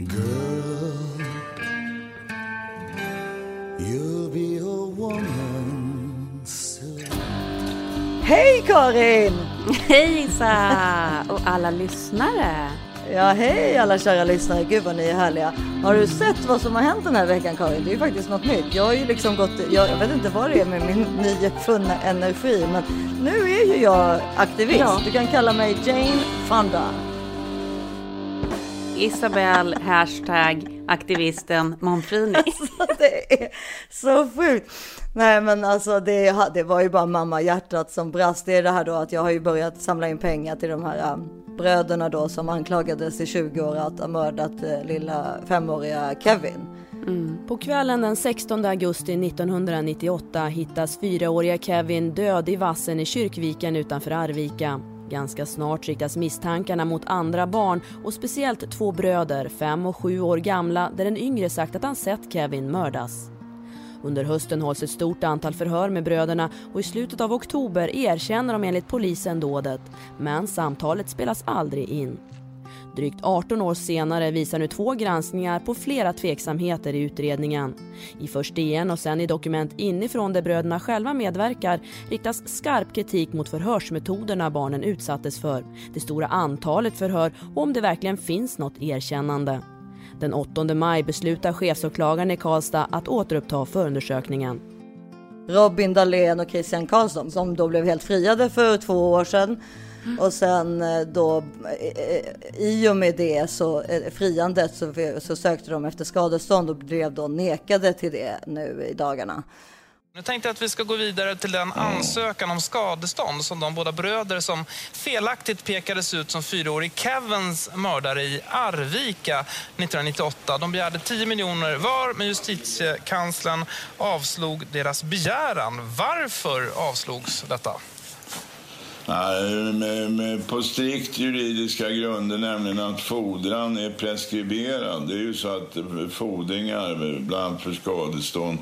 Girl, you'll be a woman soon. Hej Karin! Hej Isa! Och alla lyssnare. Ja, hej alla kära lyssnare. Gud vad ni är härliga. Har du sett vad som har hänt den här veckan Karin? Det är ju faktiskt något nytt. Jag har ju liksom gått, jag, jag vet inte vad det är med min nyfunna energi, men nu är ju jag aktivist. Ja. Du kan kalla mig Jane Fonda. Isabel, hashtag aktivisten Monfrini. Alltså, det är så sjukt. Nej men alltså det, det var ju bara mamma hjärtat som brast. Det är det här då att jag har ju börjat samla in pengar till de här um, bröderna då som anklagades i 20 år att ha mördat uh, lilla femåriga Kevin. På kvällen den 16 augusti 1998 hittas fyraåriga Kevin död i vassen i Kyrkviken utanför Arvika. Ganska snart riktas misstankarna mot andra barn och speciellt två bröder, fem och sju år gamla, där den yngre sagt att han sett Kevin mördas. Under hösten hålls ett stort antal förhör med bröderna och i slutet av oktober erkänner de enligt polisen dådet. Men samtalet spelas aldrig in. Drygt 18 år senare visar nu två granskningar på flera tveksamheter i utredningen. I först DN och sen i dokument inifrån där bröderna själva medverkar riktas skarp kritik mot förhörsmetoderna barnen utsattes för, det stora antalet förhör och om det verkligen finns något erkännande. Den 8 maj beslutar chefsåklagaren i Karlstad att återuppta förundersökningen. Robin Dahlén och Christian Karlsson som då blev helt friade för två år sedan. Och sen eh, då eh, i och med det så eh, friandet så, så sökte de efter skadestånd och blev då nekade till det nu i dagarna. Nu tänkte jag att vi ska gå vidare till den ansökan om skadestånd som de båda bröder som felaktigt pekades ut som fyraårig Kevins mördare i Arvika 1998. De begärde 10 miljoner var, men justitiekanslern avslog deras begäran. Varför avslogs detta? Nej, på strikt juridiska grunder, nämligen att fordran är preskriberad. Det är ju så att fordringar, bland annat för skadestånd,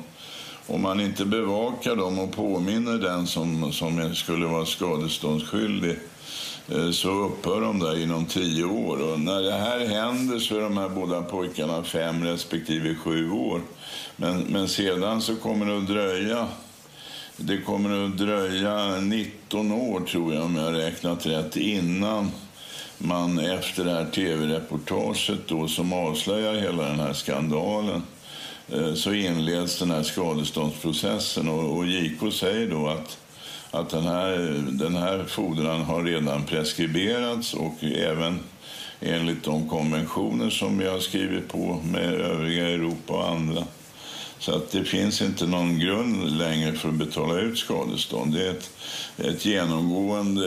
om man inte bevakar dem och påminner den som, som skulle vara skadeståndsskyldig eh, så upphör de där inom tio år. Och när det här händer så är de här båda pojkarna fem respektive sju år. Men, men sedan så kommer det att dröja det kommer att dröja 19 år, tror jag, om jag har räknat rätt, innan man efter det här tv-reportaget då, som avslöjar hela den här skandalen eh, så inleds den här skadeståndsprocessen. Och, och JK säger då att, att den, här, den här fordran har redan preskriberats och även enligt de konventioner som vi har skrivit på med övriga Europa och andra så att det finns inte någon grund längre för att betala ut skadestånd. Det är ett, ett genomgående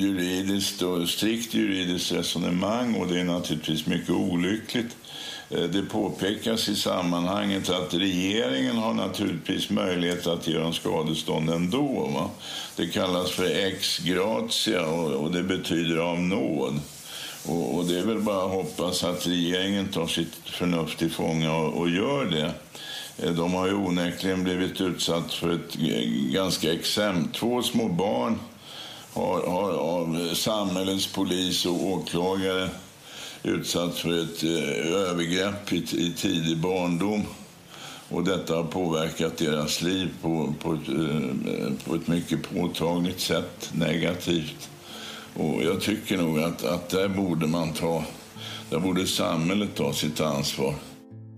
juridiskt och strikt juridiskt resonemang och det är naturligtvis mycket olyckligt. Eh, det påpekas i sammanhanget att regeringen har naturligtvis möjlighet att ge dem skadestånd ändå. Va? Det kallas för ex gratia och, det betyder av nåd. Och, det är väl bara att hoppas att regeringen tar sitt förnuft till fånga och gör det. Eh, de har ju onekligen blivit utsatt för ett ganska exempel. Två små barn har, har av samhällets polis och åklagare utsatts för ett eh, övergrepp i, i tidig barndom. Och detta har påverkat deras liv på, på, ett, eh, på ett mycket påtagligt sätt, negativt. Och jag tycker nog att, att där borde man ta, där borde samhället ta sitt ansvar.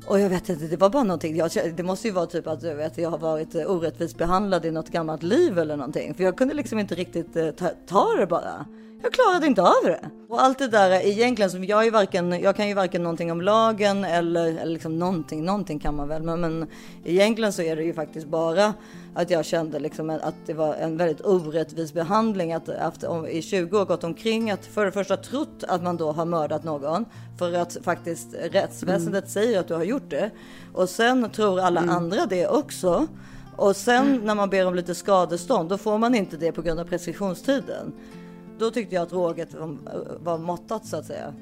Och jag vet inte, det var bara någonting. Jag, det måste ju vara typ att jag, vet, jag har varit eh, orättvist behandlad i något gammalt liv eller någonting. För jag kunde liksom inte riktigt eh, ta, ta det bara. Jag klarade inte av det. Och allt det där egentligen som jag är varken, jag kan ju varken någonting om lagen eller, eller liksom någonting, någonting kan man väl. Men, men egentligen så är det ju faktiskt bara att jag kände liksom att det var en väldigt orättvis behandling. Att efter, i 20 år gått omkring att för det första trott att man då har mördat någon. För att faktiskt rättsväsendet mm. säger att du har gjort det. Och sen tror alla mm. andra det också. Och sen när man ber om lite skadestånd då får man inte det på grund av preskriptionstiden. Då tyckte jag att råget var, måttat så att säga.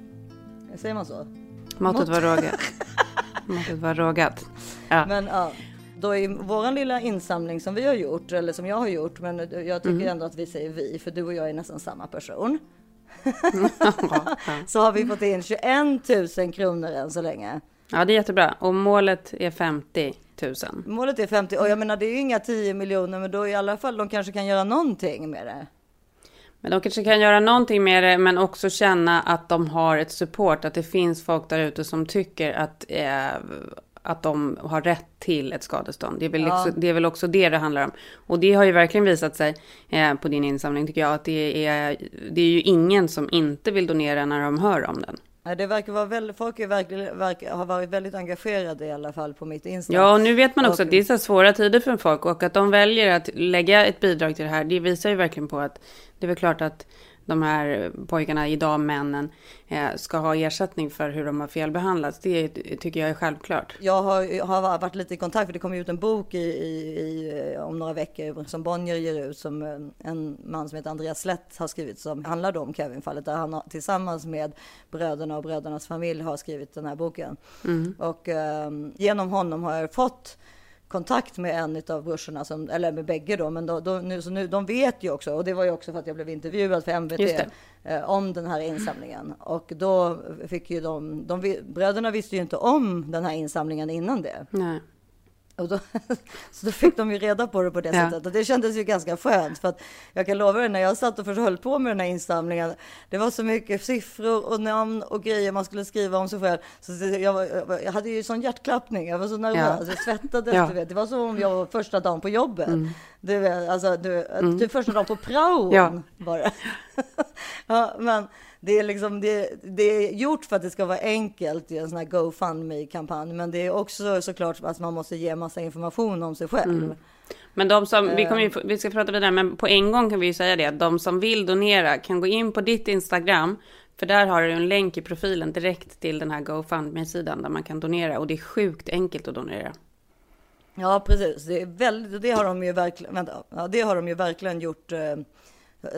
Säger man så? Måttet var rågat. Måttet var rågat. Ja. Men ja, då i vår lilla insamling som vi har gjort, eller som jag har gjort, men jag tycker mm. ändå att vi säger vi, för du och jag är nästan samma person. så har vi fått in 21 000 kronor än så länge. Ja, det är jättebra. Och målet är 50 000. Målet är 50 och jag menar det är ju inga 10 miljoner men då i alla fall de kanske kan göra någonting med det. Men de kanske kan göra någonting med det, men också känna att de har ett support, att det finns folk där ute som tycker att, eh, att de har rätt till ett skadestånd. Det är, väl Ja. också, det är väl också det det handlar om. Och det har ju verkligen visat sig eh, på din insamling, tycker jag, att det är, det är ju ingen som inte vill donera när de hör om den. Det verkar vara väldigt, folk är verkligen, verkar, har varit väldigt engagerade i alla fall på mitt Insta. Ja, och nu vet man också Och- att det är så svåra tider för folk och att de väljer att lägga ett bidrag till det här, det visar ju verkligen på att det är väl klart att de här pojkarna, idag männen, eh, ska ha ersättning för hur de har felbehandlats. Det tycker jag är självklart. Jag har, har varit lite i kontakt, för det kommer ut en bok i, i, i, om några veckor som Bonnier ger ut, som eh, en man som heter Andreas Slätt har skrivit, som handlar om Kevin-fallet, där han har, tillsammans med bröderna och brödernas familj har skrivit den här boken. Och eh, genom honom har jag fått kontakt med en av brorsorna, som, eller med bägge då, men då, då, nu, så nu, de vet ju också, och det var ju också för att jag blev intervjuad för MVT, eh, om den här insamlingen. Och då fick ju de, de, bröderna visste ju inte om den här insamlingen innan det. Nej. Och då, så då fick de ju reda på det på det Ja. sättet. Och det kändes ju ganska skönt. För att jag kan lova dig, när jag satt och höll på med den här insamlingen, det var så mycket siffror och namn och grejer man skulle skriva om sig själv. Så jag, var, jag hade ju sån hjärtklappning, jag var så nervös, jag svettades. Ja. Mm. Du vet. Det var som om jag var första dagen på jobbet. Du vet, alltså, du, typ första dagen på praon Ja. var det. ja, men det är, liksom, det, det är gjort för att det ska vara enkelt i en sån här GoFundMe-kampanj. Men det är också såklart att man måste ge massa information om sig själv. Men de som, vi, kommer ju, få- vi ska prata vidare, men på en gång kan vi ju säga det, att de som vill donera kan gå in på ditt Instagram, för där har du en länk i profilen direkt till den här GoFundMe-sidan där man kan donera och det är sjukt enkelt att donera. Ja, precis. Det, är väldigt, det, har de ju verkligen, vänta, ja, det har de ju verkligen gjort eh,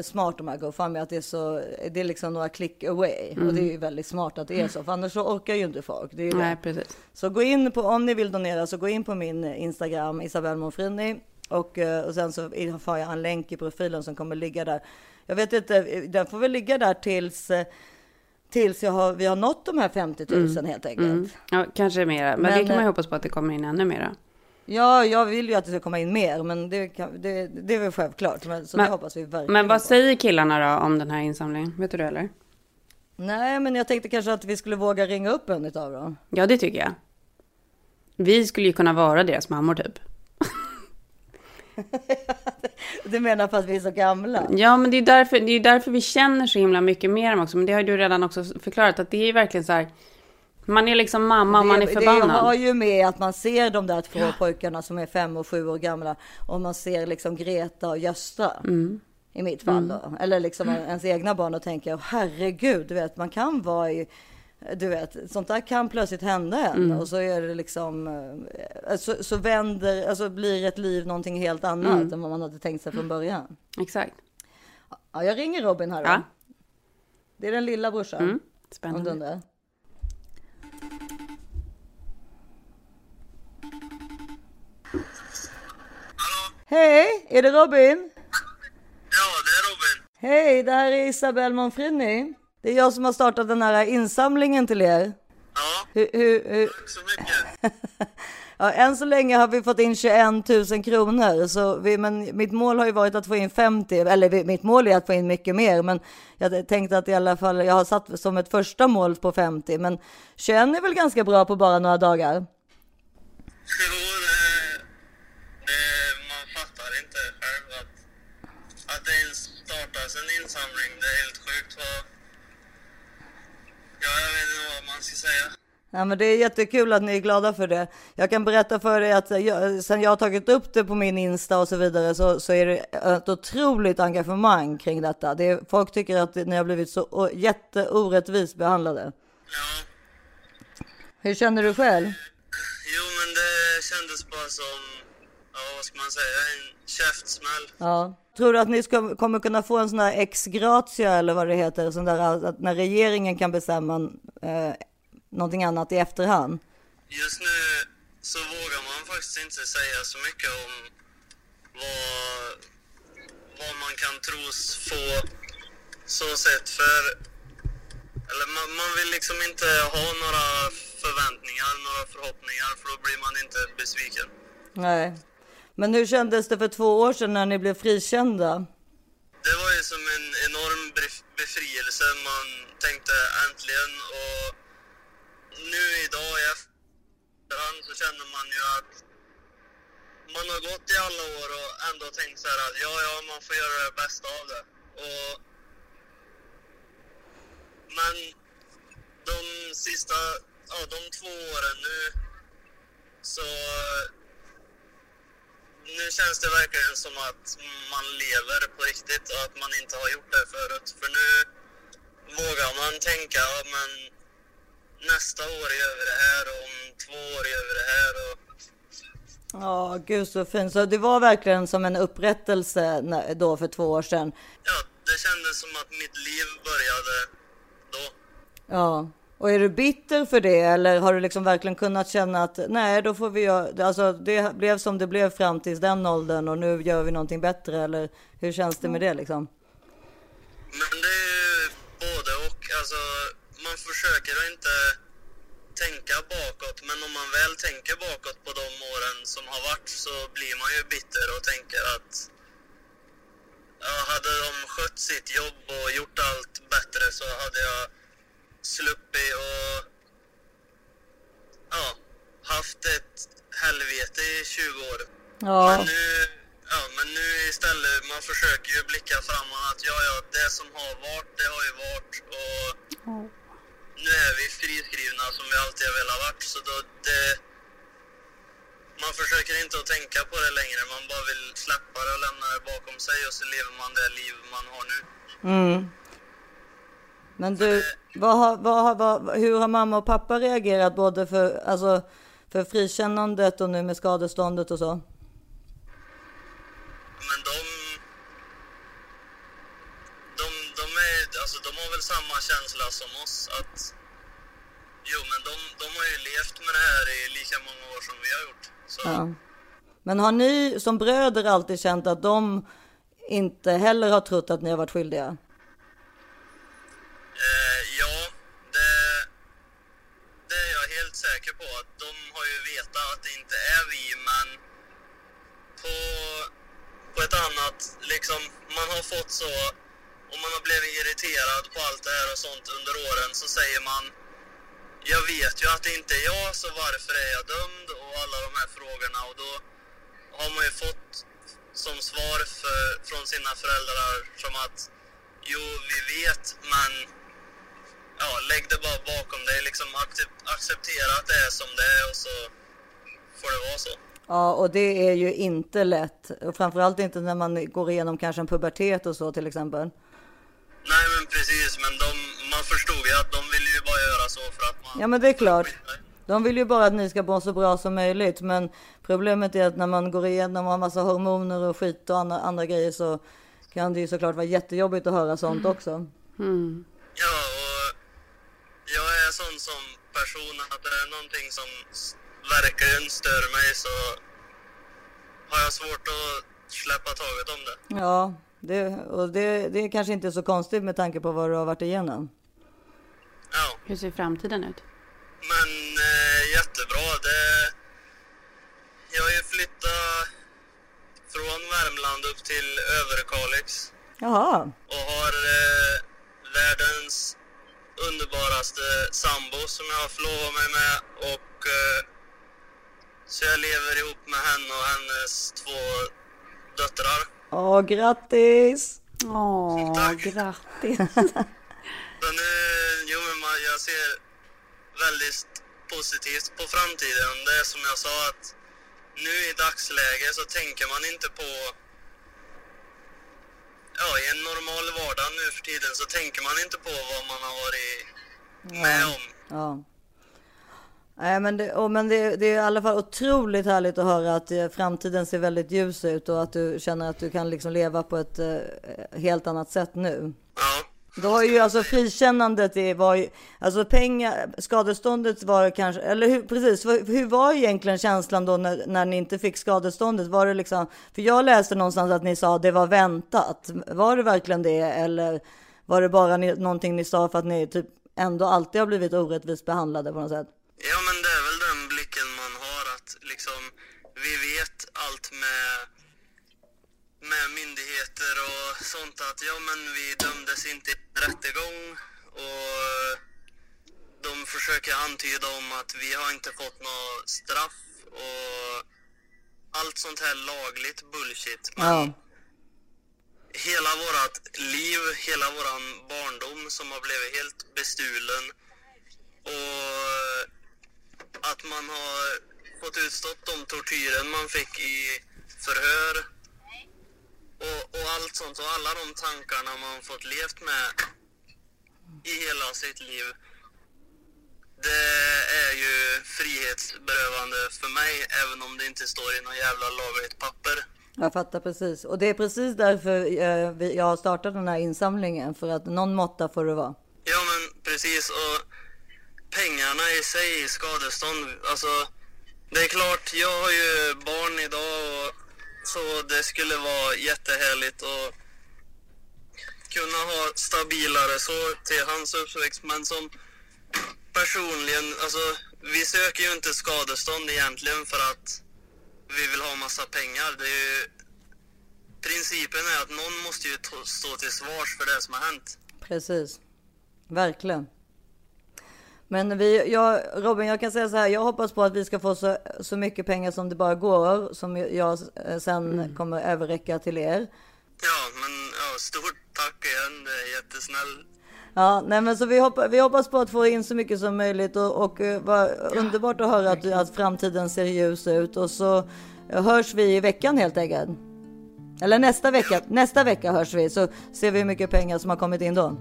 smart de här GoFundMe. Att det är, så, det är liksom några klick away. Och det är ju väldigt smart att det är så. För annars så orkar ju inte folk. Det är. Nej, precis. Så gå in på, om ni vill donera så gå in på min Instagram Isabelle Monfrini och, eh, och sen så har jag en länk i profilen som kommer ligga där. Jag vet inte, den får väl ligga där tills, eh, tills jag har, vi har nått de här 50 000 helt enkelt. Mm. Ja, kanske mera, men, Men, det kan man ju eh, hoppas på att det kommer in ännu mera. Ja, jag vill ju att det ska komma in mer, men det, kan, det, det är väl självklart. Men, så Men- det hoppas vi verkligen Men vad på. säger killarna då om den här insamlingen? Vet du det eller? Nej, men jag tänkte kanske att vi skulle våga ringa upp en utav dem. Ja, det tycker jag. Vi skulle ju kunna vara deras mammor typ. Du menar för att vi är så gamla? Ja, men det är därför, det är därför vi känner så himla mycket mer dem också. Men det har du redan också förklarat att det är ju verkligen så här. Man är liksom mamma och man är förbannad. det har ju med att man ser de där två pojkarna som är fem och sju år gamla och man ser liksom Greta och Gösta. Mm. I mitt fall då. Eller liksom ens egna barn och tänker "Åh, herregud, du vet man kan vara i du vet, sånt där kan plötsligt hända en Mm. och så är det liksom eh, så, så vänder, alltså blir ett liv någonting helt annat Mm. än vad man hade tänkt sig från början. Exakt. Ja, jag ringer Robin här då. Ja. Det är den lilla brorsan. Mm. Spännande. Hej, är det Robin? Ja, det är Robin. Hej, det här är Isabelle Monfrini. Det är jag som har startat den här insamlingen till er. Ja, Hur, hur, hur, tack så mycket. ja, än så länge har vi fått in 21 000 kronor, så vi, men mitt mål har ju varit att få in 50, eller mitt mål är att få in mycket mer, men jag tänkte att i alla fall, jag har satt som ett första mål på 50, men 21 är väl ganska bra på bara några dagar. Jo, det, det, man fattar inte själv att, att det ens startas en insamling. Det är helt sjukt vad... Ja, jag vet inte vad man ska säga. Ja, men det är jättekul att ni är glada för det. Jag kan berätta för er att jag, sen jag har tagit upp det på min Insta och så vidare så, så är det ett otroligt engagemang kring detta. Det är, folk tycker att ni har blivit så jätteorättvist behandlade. Ja, Hur känner du själv? jo men det kändes bara som, ja vad ska man säga, en käftsmäll. Ja. Tror du att ni ska, kommer kunna få en sån där ex gratia eller vad det heter, sån där att när regeringen kan bestämma eh, någonting annat i efterhand? Just nu så vågar man faktiskt inte säga så mycket om vad, vad man kan tros få Så sett för... Eller man, man vill liksom inte ha några förväntningar, några förhoppningar för då blir man inte besviken. Nej. Men hur kändes det för två år sedan när ni blev frikända? Det var ju som en enorm bef- befrielse. Man tänkte äntligen och nu idag i efterhand så känner man ju att man har gått i alla år och ändå tänkt så här att ja, ja, man får göra det bästa av det. Och, men de sista, ja, de två åren nu så nu känns det verkligen som att man lever på riktigt och att man inte har gjort det förut. För nu vågar man tänka, ja, men nästa år gör vi det här och om två år gör vi det här. Och, Ja, gud så fint. Så det var verkligen som en upprättelse då för två år sedan. ja, det kändes som att mitt liv började då. Ja, och är du bitter för det eller har du liksom verkligen kunnat känna att nej, då får vi göra, alltså det blev som det blev fram till den åldern och nu gör vi någonting bättre eller hur känns det med det liksom? Men det är ju både och. Alltså, man försöker att inte tänka bakåt, men om man väl tänker bakåt på de åren som har varit så blir man ju bitter och tänker att ja, hade de skött sitt jobb och gjort allt bättre så hade jag sluppit och ja, haft ett helvete i 20 år. Ja, Men nu, ja, men nu istället, man försöker ju blicka framåt att ja, ja, det som har varit, det har ju varit och nu är vi friskrivna som vi alltid har velat varit. Så då det, man försöker inte att tänka på det längre, man bara vill släppa det och lämna det bakom sig och så lever man det liv man har nu. mm. Men du, vad har, vad har, vad, hur har mamma och pappa reagerat både för, alltså, för frikännandet och nu med skadeståndet och så? Men de, Men har ni som bröder alltid känt att de inte heller har trott att ni har varit skyldiga? eh, ja, det, det är jag helt säker på. att De har ju vetat att det inte är vi, men på, på ett annat, liksom, man har fått så, och man har blivit irriterad på allt det här och sånt under åren, så säger man jag vet ju att det inte är jag, så varför är jag dömd? Och alla de här frågorna. Och då har man ju fått som svar för, från sina föräldrar som att jo, vi vet, men ja, lägg det bara bakom dig. Liksom accept, acceptera att det är som det är och så får det vara så. Ja, och det är ju inte lätt. Och framförallt inte när man går igenom kanske en pubertet och så till exempel. Nej, men precis. Men de, man förstod ju att de ville ju bara göra så för att man... Ja, men det är klart. De vill ju bara att ni ska må så bra som möjligt. Men problemet är att när man går igenom och har massa hormoner och skit och andra, andra grejer så kan det ju såklart vara jättejobbigt att höra sånt också. Ja, och jag är sån som person att det är någonting som verkligen stör mig så har jag svårt att släppa taget om det. Ja, det, och det, det är kanske inte så konstigt med tanke på vad du har varit igenom. Ja, Hur ser framtiden ut? men eh, jättebra. Det, jag har ju flyttat från Värmland upp till Överkalix Jaha, och har eh, världens underbaraste sambo som jag har förlovat mig med och eh, så jag lever ihop med henne och hennes två döttrar. Åh, grattis! Åh, Tack. grattis! Så nu, jo men man, jag ser väldigt positivt på framtiden. Det är som jag sa att nu i dagsläget så tänker man inte på Ja, i en normal vardag nu för tiden så tänker man inte på vad man har varit med om. Ja. Nej, men det, och, men det, det är i alla fall otroligt härligt att höra att eh, framtiden ser väldigt ljus ut och att du känner att du kan liksom leva på ett eh, helt annat sätt nu. Ja, då har ju alltså frikännandet, det var ju, alltså pengar, skadeståndet var kanske, eller hur, precis, hur, hur var egentligen känslan då när, när ni inte fick skadeståndet? Var det liksom, för jag läste någonstans att ni sa det var väntat. Var det verkligen det eller var det bara ni, någonting ni sa för att ni typ ändå alltid har blivit orättvist behandlade på något sätt? Ja, men det är väl den blicken man har att liksom vi vet allt med, med myndigheter och sånt att ja, men vi dömdes inte i rättegång och de försöker antyda om att vi har inte fått något straff och allt sånt här lagligt bullshit. Men Ja, hela vårat liv, hela våran barndom som har blivit helt bestulen och att man har fått utstått de tortyren man fick i förhör och, och allt sånt och alla de tankarna man fått levt med i hela sitt liv. Det är ju frihetsberövande för mig även om det inte står i någon jävla lagligt papper. jag fattar precis. Och det är precis därför eh, jag har startat den här insamlingen, för att någon måtta får det vara. Ja men precis och pengarna i sig skadestånd, alltså det är klart jag har ju barn idag och så det skulle vara jättehärligt att kunna ha stabilare så till hans uppväxt men som personligen, alltså vi söker ju inte skadestånd egentligen för att vi vill ha massa pengar. Det är ju, principen är att någon måste ju stå till svars för det som har hänt. Precis. Verkligen. Men vi, jag, Robin, jag kan säga så här. Jag hoppas på att vi ska få så, så mycket pengar som det bara går. Som jag eh, sen kommer överräcka till er. Ja, men ja, stort tack igen. Jättesnäll. Ja, nej men så vi, hoppas, vi hoppas på att få in så mycket som möjligt. Och, och eh, vad underbart att höra att, att framtiden ser ljus ut. Och så hörs vi i veckan helt enkelt. Eller nästa vecka. Nästa vecka hörs vi. Så ser vi hur mycket pengar som har kommit in då.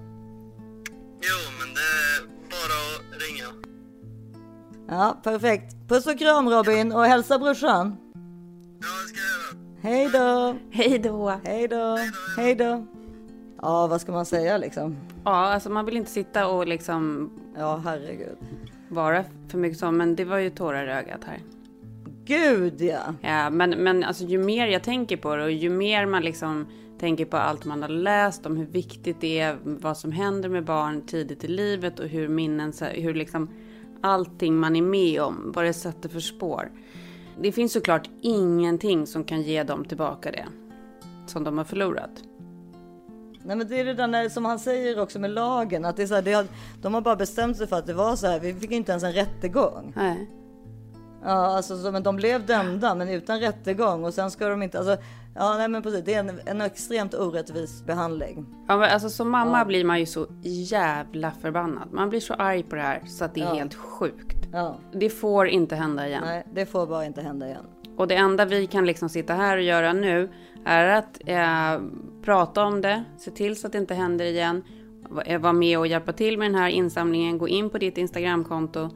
Jo, men det Ja, perfekt. Puss och kram Robin och hälsa brorsan. Ja, det ska jag göra. Hej då! Hej då! Hej då! Hej då! Ja, vad ska man säga liksom? Ja, alltså man vill inte sitta och liksom Ja, herregud. vara för mycket så, men det var ju tårar i ögat här. Gud ja! Ja, men, men alltså ju mer jag tänker på det och ju mer man liksom tänker på allt man har läst om hur viktigt det är, vad som händer med barn tidigt i livet och hur minnen, hur liksom allting man är med om, vad det sätter för spår. Det finns såklart ingenting som kan ge dem tillbaka det som de har förlorat. Nej men det är det där som han säger också med lagen, att det är så här, det har, de har bara bestämt sig för att det var så här, vi fick inte ens en rättegång. Nej. Ja, alltså så, men de blev dömda men utan rättegång och sen ska de inte, alltså, ja nej men precis, det är en, en extremt orättvis behandling. Ja, men alltså som mamma blir man ju så jävla förbannad. Man blir så arg på det här så att det är helt sjukt. Ja, Det får inte hända igen. nej det får bara inte hända igen. Och det enda vi kan liksom sitta här och göra nu är att eh, prata om det, se till så att det inte händer igen, eh, vara med och hjälpa till med den här insamlingen, gå in på ditt Instagramkonto,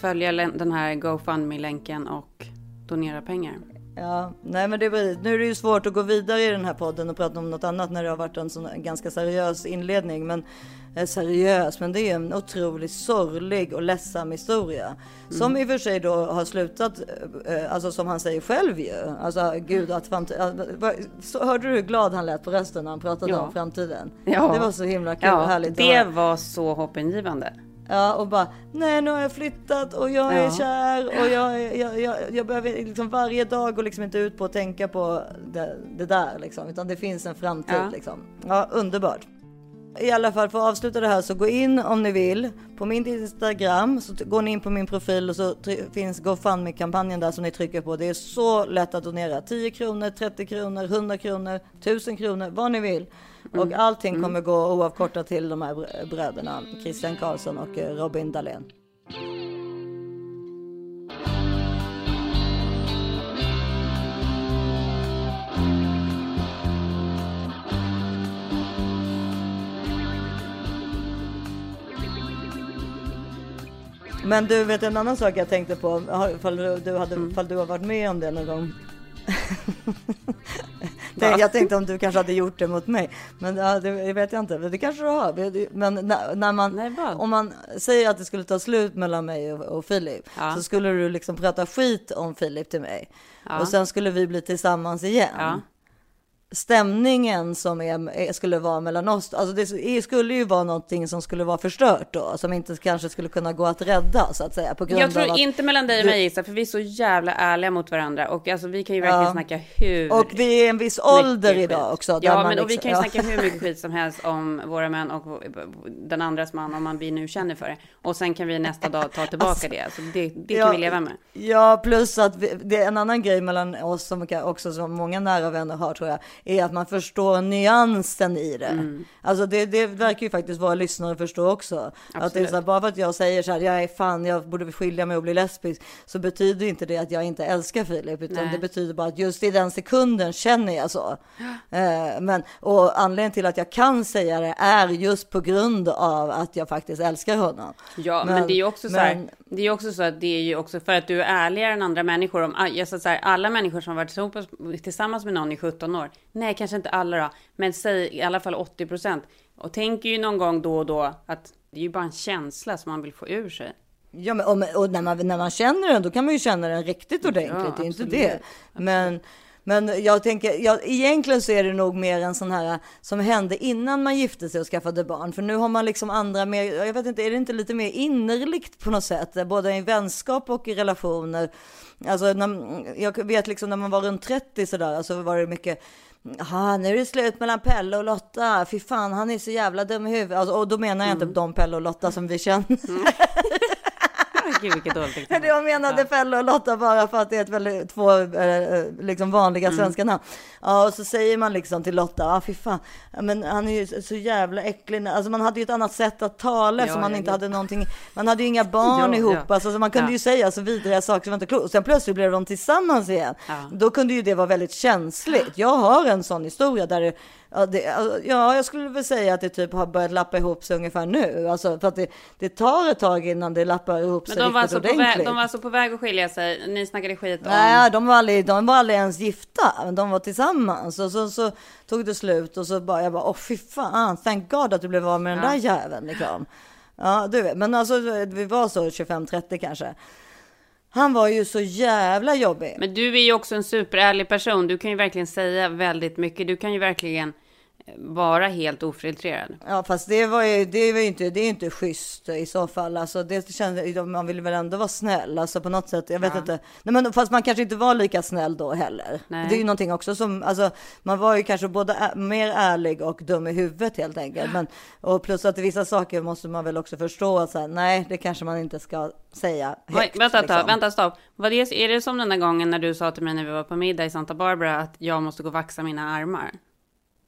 följa län- den här GoFundMe-länken och donera pengar. Ja, nej men det är precis. Nu är det ju svårt att gå vidare i den här podden och prata om något annat när det har varit en sån ganska seriös inledning. Men eh, seriös, men det är en otroligt sorglig och ledsam historia. Som i och för sig då har slutat, eh, alltså som han säger själv ju. Alltså gud att framtiden, så, hörde du hur glad han lät på rösten när han pratade Ja. om framtiden? Ja. Det var så himla kul och Ja, härligt. att det var så hoppingivande. Ja, och bara nej nu har jag flyttat och jag är Ja. kär och jag, är- jag, jag, jag behöver liksom varje dag gå liksom inte ut på att tänka på det, det där liksom, utan det finns en framtid Ja. liksom. Ja, underbart. I alla fall för att avsluta det här så gå in om ni vill på min Instagram så går ni in på min profil och så finns GoFundMe-kampanjen där som ni trycker på. Det är så lätt att donera. 10 kronor, 30 kronor, 100 kronor, 1000 kronor, vad ni vill. Och allting kommer gå oavkortat till de här br- bröderna Christian Karlsson och eh, Robin Dahlén. Men du vet en annan sak jag tänkte på, ifall du, hade, ifall du har varit med om det någon gång. Jag tänkte om du kanske hade gjort det mot mig. Men ja, det vet jag inte. Det kanske du har. Men när, när man, Nej, om man säger att det skulle ta slut mellan mig och, och Filip. Ja. Så skulle du liksom prata skit om Filip till mig. Ja. Och sen skulle vi bli tillsammans igen. Stämningen som är, skulle vara mellan oss. Alltså det skulle ju vara någonting som skulle vara förstört då, som inte kanske skulle kunna gå att rädda så att säga. På grund jag tror av inte mellan dig och mig Issa, för vi är så jävla ärliga mot varandra och alltså vi kan ju verkligen ja. snacka hur. Och vi är en viss ålder idag också. Ja, men och vi liksom- kan ju ja. snacka hur mycket skit som helst om våra män och den andras man om man vi nu känner för det. Och sen kan vi nästa dag ta tillbaka alltså, det. Alltså det, det ja, kan vi leva med. Ja, plus att vi, det är en annan grej mellan oss som också som många nära vänner har tror jag, är att man förstår nyansen i det. Mm. Alltså det, det verkar ju faktiskt våra lyssnare förstå också. Absolut. Att det är så här, bara för att jag säger så här, jag är fan, jag borde skilja mig och bli lesbisk, så betyder inte det att jag inte älskar Filip, utan Nej. det betyder bara att just i den sekunden känner jag så. Eh, men, och anledningen till att jag kan säga det är just på grund av att jag faktiskt älskar honom. Ja, men, men det är ju också så här, det är också så att det är ju också för att du är ärligare än andra människor. Om, jag så här, alla människor som varit tillsammans med någon i 17 år, nej, kanske inte alla då, men säg i alla fall 80 procent. Och tänker ju någon gång då och då att det är ju bara en känsla som man vill få ur sig. Ja, men, och, och när, man, när man känner den, då kan man ju känna den riktigt ordentligt. Ja, det är inte det. Men, men jag tänker, ja, egentligen så är det nog mer en sån här som hände innan man gifte sig och skaffade barn. För nu har man liksom andra mer, jag vet inte, är det inte lite mer innerligt på något sätt? Både i vänskap och i relationer. Alltså, när, jag vet liksom när man var runt 30 sådär, så var det mycket Jaha, nu är det slut mellan Pelle och Lotta. Fy fan, han är så jävla dum i huvudet. Alltså, och då menar jag inte mm. de Pelle och Lotta som vi känner. Mm. Gud vilket dåligt exempel. Jag menade ja. Pelle och Lotta bara för att det är ett väldigt, två eh, liksom vanliga mm. svenska namn. Ja, och så säger man liksom till Lotta, ja ah, fy fan, men han är ju så jävla äcklig. Alltså man hade ju ett annat sätt att tala ja, så man inte hade någonting, man hade ju inga barn ja, ihop, ja. Alltså, så man kunde ju säga så vidriga saker som var inte klokt. Sen plötsligt blev de tillsammans igen. Då kunde ju det vara väldigt känsligt. Jag har en sån historia där det Ja, det, ja, jag skulle väl säga att det typ har börjat lappa ihop sig ungefär nu. Alltså för att det, det tar ett tag innan det lappar ihop sig Men de var, alltså på väg, de var alltså på väg att skilja sig? Ni snackade skit om? Nej, de var aldrig, de var aldrig ens gifta. De var tillsammans och så, så tog det slut och så bara, jag bara, åh fy fan, thank God att du blev av med den ja. där jäveln liksom. Ja, du vet, men alltså vi var så 25-30 kanske. Han var ju så jävla jobbig. Men du är ju också en superärlig person. Du kan ju verkligen säga väldigt mycket. Du kan ju verkligen vara helt ofiltrerad. Ja, fast det var ju, det var ju inte, det är inte schysst i så fall. Alltså, det kände, man vill väl ändå vara snäll, alltså på något sätt. Jag vet ja. inte. Nej, men fast man kanske inte var lika snäll då heller. Nej. Det är ju någonting också som, alltså, man var ju kanske både ä, mer ärlig och dum i huvudet helt enkelt. Men, och plus att vissa saker måste man väl också förstå att så här, nej, det kanske man inte ska säga högt. Oj, vänta, liksom. vänta, stopp. Vad är, är det som den där gången när du sa till mig när vi var på middag i Santa Barbara att jag måste gå och vaxa mina armar?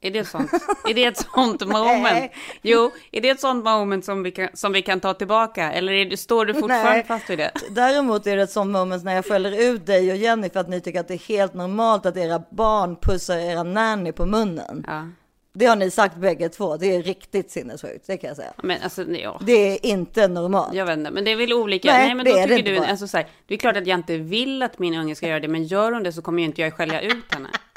Är det, sånt? är det ett sånt moment? Jo, är det ett sånt moment som vi kan, som vi kan ta tillbaka? Eller är det, står du fortfarande Nej. fast vid det? Däremot är det ett sånt moment när jag skäller ut dig och Jenny för att ni tycker att det är helt normalt att era barn pussar era nanny på munnen. Ja. Det har ni sagt bägge två. Det är riktigt sinnessjukt, det kan jag säga. Men alltså, ja. Det är inte normalt. Jag vet inte, men det är väl olika. Nej, Nej men då det tycker du, alltså, så här, det är klart att jag inte vill att min unge ska göra det, men gör hon det så kommer ju inte jag skälla ut henne.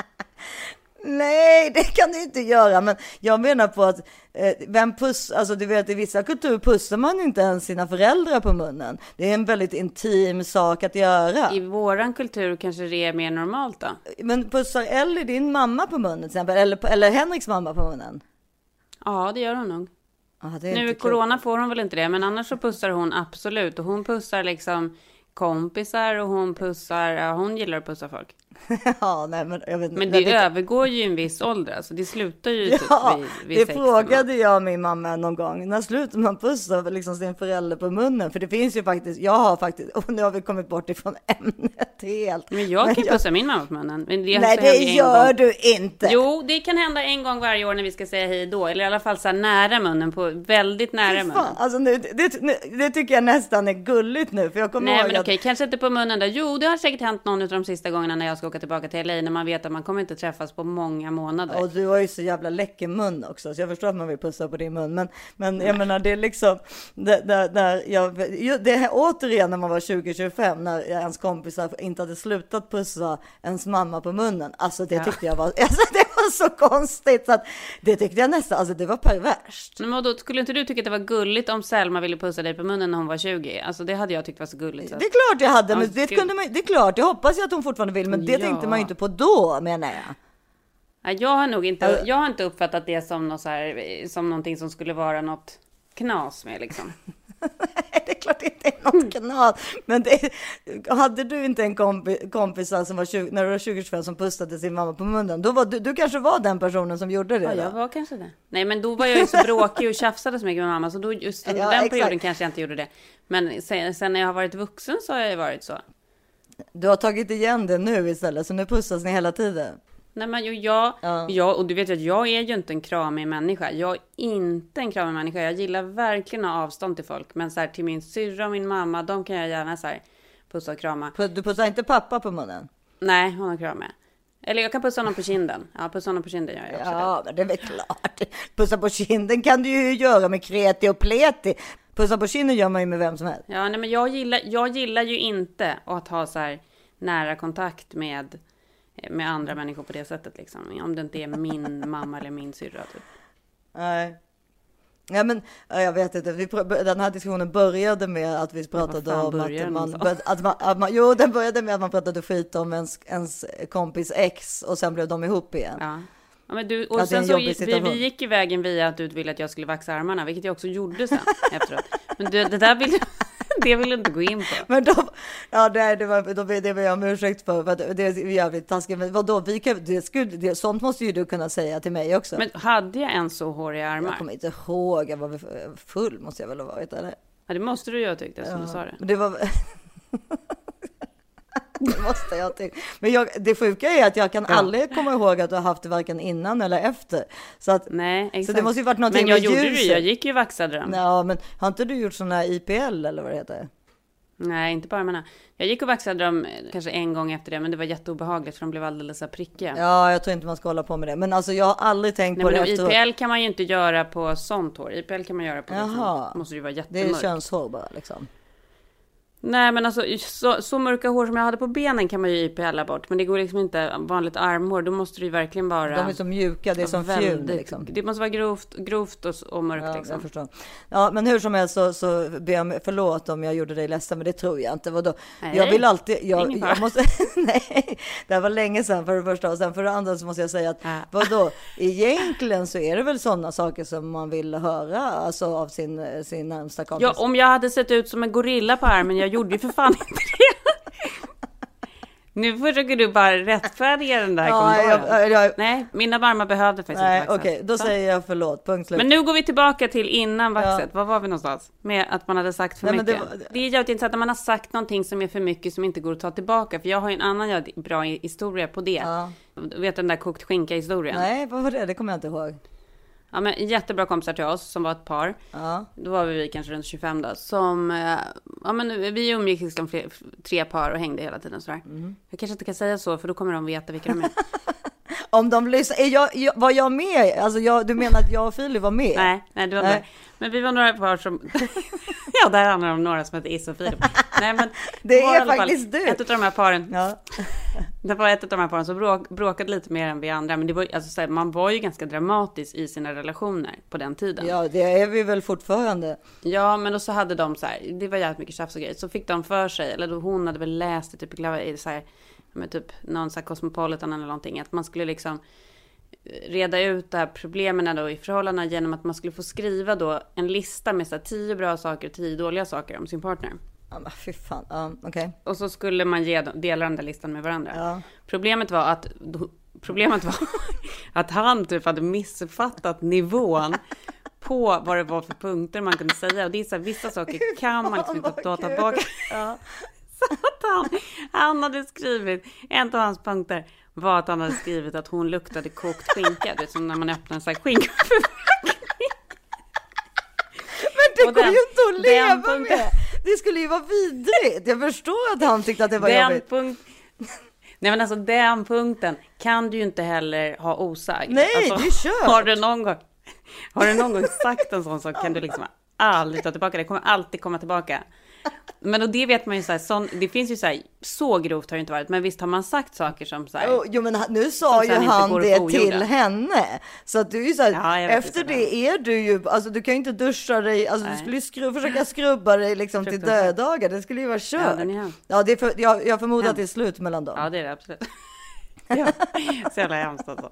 Nej, det kan du inte göra. Men jag menar på att eh, vem puss, alltså du vet i vissa kulturer pussar man inte ens sina föräldrar på munnen. Det är en väldigt intim sak att göra. I våran kultur kanske det är mer normalt då? Men pussar Ellie din mamma på munnen till exempel? Eller, eller Henriks mamma på munnen? Ja, det gör hon nog. Ah, nu i corona får hon väl inte det, men annars så pussar hon absolut. Och hon pussar liksom kompisar och hon pussar, ja, hon gillar att pussa folk. ja, nej, men, jag vet, men det vet, övergår ju en viss ålder, alltså det slutar ju typ ja, typ vid, vid det frågade jag min mamma någon gång. När slutar man pussa liksom sin förälder på munnen? För det finns ju faktiskt, jag har faktiskt, och nu har vi kommit bort ifrån ämnet helt. Men jag kan ju pussa min mamma på munnen. Men det nej, det gör du inte. Jo, det kan hända en gång varje år när vi ska säga hej då, eller i alla fall så här nära munnen, på väldigt nära munnen. Alltså nu, det, det, det, tycker jag nästan är gulligt nu, för jag kommer nej, ihåg men att... okej, kanske inte på munnen där. Jo, det har säkert hänt någon av de sista gångerna när jag ska åka tillbaka till LA när man vet att man kommer inte träffas på många månader. Och du har ju så jävla läcker mun också, så jag förstår att man vill pussa på din mun. Men, men jag menar, det är liksom, det, det, där jag, det är återigen när man var 20-25, när ens kompisar inte hade slutat pussa ens mamma på munnen. Alltså det tyckte ja. jag var, alltså det var så konstigt så att det tyckte jag nästan, alltså det var perverst. Men då skulle inte du tycka att det var gulligt om Selma ville pussa dig på munnen när hon var 20? Alltså det hade jag tyckt var så gulligt. Så. Det är klart jag hade, men det, kunde man, det är klart, det hoppas jag att hon fortfarande vill, men det ja. tänkte man ju inte på då menar jag. Ja, jag har nog inte, jag har inte uppfattat det som, något så här, som någonting som skulle vara något knas med liksom. det är klart det inte är något knas. Men det, hade du inte en kompi, kompis som var 20, när du var 20-25 som pustade sin mamma på munnen, då var du, du kanske var den personen som gjorde det. Ja, då? jag var kanske det. Nej, men då var jag ju så bråkig och tjafsade så mycket med mamma, så då just under Ja, den exakt. perioden kanske jag inte gjorde det. Men sen, sen när jag har varit vuxen så har jag ju varit så. Du har tagit igen det nu istället, så nu pussas ni hela tiden. Nej men ju jag, Ja. jag, och du vet ju att jag är ju inte en kramig människa. Jag är inte en kramig människa. Jag gillar verkligen att ha avstånd till folk. Men så här till min syrra och min mamma, de kan jag gärna så här pussa och krama. Du pussar inte pappa på munnen? Nej, hon har kram med. Eller jag kan pussa honom på kinden. Ja, pussa honom på kinden gör jag också. det. Ja, men det är väl klart. Pussa på kinden kan du ju göra med kreti och pleti. Pussa på kinden gör man ju med vem som helst. Ja, nej men jag gillar, jag gillar ju inte att ha så här nära kontakt med, med andra människor på det sättet liksom. Om det inte är min mamma eller min syrra typ. Nej. Ja, men ja, jag vet inte. Vi, den här diskussionen började med att vi pratade om att man, att, man, att man, jo, den började med att man pratade skit om ens, ens kompis ex och sen blev de ihop igen. Ja. Ja, men du, och sen så vi, vi gick i vägen via att du ville att jag skulle vaxa armarna, vilket jag också gjorde sen efteråt. Men du, det där vill det vill du inte gå in på. Men de, ja, det, det, var, då, det ber jag om ursäkt för, för att det är jävligt taskigt. Men vadå, vi kan, det skulle, det, sånt måste ju du kunna säga till mig också. Men hade jag ens så håriga jag armar? kommer inte ihåg, jag var full måste jag väl ha varit eller? Ja, det måste du ju ha tyckt eftersom du sa det. Det var... det måste jag tycka. Men jag, det sjuka är att jag kan Ja. aldrig komma ihåg att du har haft det varken innan eller efter. Så att, Nej, så det måste ju varit någonting Men jag med gjorde det ljuset. ju, jag gick ju vaxade dem. Ja, men har inte du gjort sådana här IPL eller vad det heter? Nej, inte bara armarna. Jag gick och vaxade dem eh, kanske en gång efter det, men det var jätteobehagligt för de blev alldeles prickiga. Ja, jag tror inte man ska hålla på med det. Men alltså jag har aldrig tänkt Nej, på men det efteråt. IPL kan man ju inte göra på sånt hår. IPL kan man göra på Jaha. liksom, måste ju vara Det är jättemörkt. könshår bara liksom. Nej men alltså så, så mörka hår som jag hade på benen kan man ju IPLa bort. Men det går liksom inte vanligt armhår. Då måste det ju verkligen vara... De är så mjuka, det är som fjun liksom. Det måste vara grovt, grovt och, och mörkt Ja, liksom. jag förstår. Ja, men hur som helst så, så ber jag om förlåt om jag gjorde dig ledsen, men det tror jag inte. Vadå? Nej, jag vill alltid, jag, ingen jag måste, nej, det här var länge sedan för det första och sen för det andra så måste jag säga att Ja. vadå, egentligen så är det väl sådana saker som man vill höra alltså av sin, sin närmsta kompis. Ja, om jag hade sett ut som en gorilla på armen, jag gjorde ju för fan inte det. Nu försöker du bara rättfärdiga den där ja, kommentaren. jag, jag, Nej, mina armar behövde faktiskt nej, inte okej, vaxas. då Så. säger jag förlåt, punkt slut. Men nu går vi tillbaka till innan vaxet. Var var vi någonstans? Med att man hade sagt för Nej, det mycket. Det, var- är jävligt intressant när man har sagt någonting som är för mycket som inte går att ta tillbaka. För jag har ju en annan bra historia på det. Ja. Du vet den där kokt skinka historien? Nej, vad var det? Det kommer jag inte ihåg. Ja, men jättebra kompisar till oss som var ett par. Ja, Då var vi kanske runt 25 då. Som, eh, ja men vi umgicks liksom tre par och hängde hela tiden sådär. Mm. Jag kanske inte kan säga så för då kommer de veta vilka de är. om de lyssnar, är jag, jag, var jag med? Alltså jag, du menar att jag och Filip var med? nej, nej du var Nej. Men vi var några par som, ja det här handlar om några som heter Is och Filip. Nej men. Det är fall faktiskt du. Ett av de här paren. Ja. Det var ett av de här paren som bråk, bråkade lite mer än vi andra. Men det var, alltså, så här, man var ju ganska dramatisk i sina relationer på den tiden. ja, det är vi väl fortfarande. Ja, men då så hade de så här, det var jävligt mycket tjafs och grejer. Så fick de för sig, eller då hon hade väl läst det typ så här, med typ någon så här Cosmopolitan eller någonting, att man skulle liksom reda ut det här problemen då i förhållandena genom att man skulle få skriva då en lista med så här tio bra saker och tio dåliga saker om sin partner. Ja, men fy fan. Ja, okej. Och så skulle man ge, dela den där listan med varandra. Ja. Problemet var att Problemet var att han typ hade missuppfattat nivån på vad det var för punkter man kunde säga. Och det är så här, vissa saker kan man liksom inte ta tillbaka. Ja. Så att han, han hade skrivit, en av hans punkter var att han hade skrivit att hon luktade kokt skinka. Det är som när man öppnar en sån här skinkförpackning. Men det Och går den- ju inte att leva punkten- med. Det skulle ju vara vidrigt. Jag förstår att han tyckte att det var Den jobbigt. punkt... Nej men alltså den punkten kan du ju inte heller ha osagd. Nej, alltså, det är kört. Har du någon gång, har du någon gång sagt en sån sak kan du liksom aldrig ta tillbaka det. kommer alltid komma tillbaka. Men och det vet man ju så här, sån, det finns ju så här, så grovt har det inte varit, men visst har man sagt saker som så här, Jo, men nu sa ju han att det till henne. Så att du är ju så här, Ja, efter inte. det är du ju, alltså du kan ju inte duscha dig, alltså du Nej. skulle ju skru, försöka skrubba dig liksom till dödagar, det skulle ju vara Ja, kört. hemsk. Ja, det är för, jag, jag förmodar att Hemskt. det är slut mellan dem. Ja, det är det absolut. ja, så jävla hemskt alltså.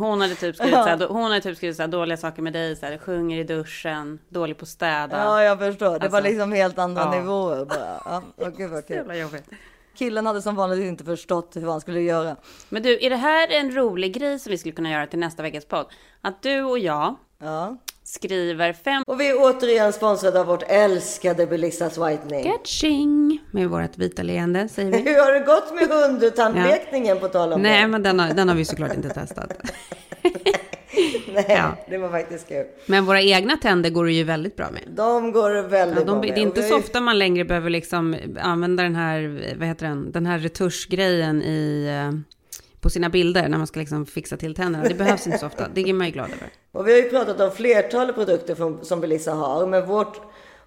Hon hade typ skrivit, så här, hon hade typ skrivit så här, dåliga saker med dig, så här, sjunger i duschen, dålig på att städa. Ja, jag förstår. Det var Alltså, liksom helt andra ja. nivåer bara. Ja, gud vad kul. Jobbigt. Killen hade som vanligt inte förstått hur han skulle göra. Men du, är det här en rolig grej som vi skulle kunna göra till nästa veckas podd? Att du och jag Ja. Skriver fem Och vi är återigen sponsrade av vårt älskade Belissas Whitening. catching med vårt vita leende, säger vi. Hur har det gått med hundtandlekningen på tal om Nej, det? men den har, den har vi såklart inte testat. Nej, ja. det var faktiskt kul. Men våra egna tänder går det ju väldigt bra med. De går väldigt Ja, bra de, med. det är inte så ju- ofta man längre behöver liksom använda den här, vad heter den, den här retuschgrejen i, eh, på sina bilder när man ska liksom fixa till tänderna. Det behövs inte så ofta. Det är man ju glad över. Och vi har ju pratat om flertalet produkter från, som Belissa har, men vårt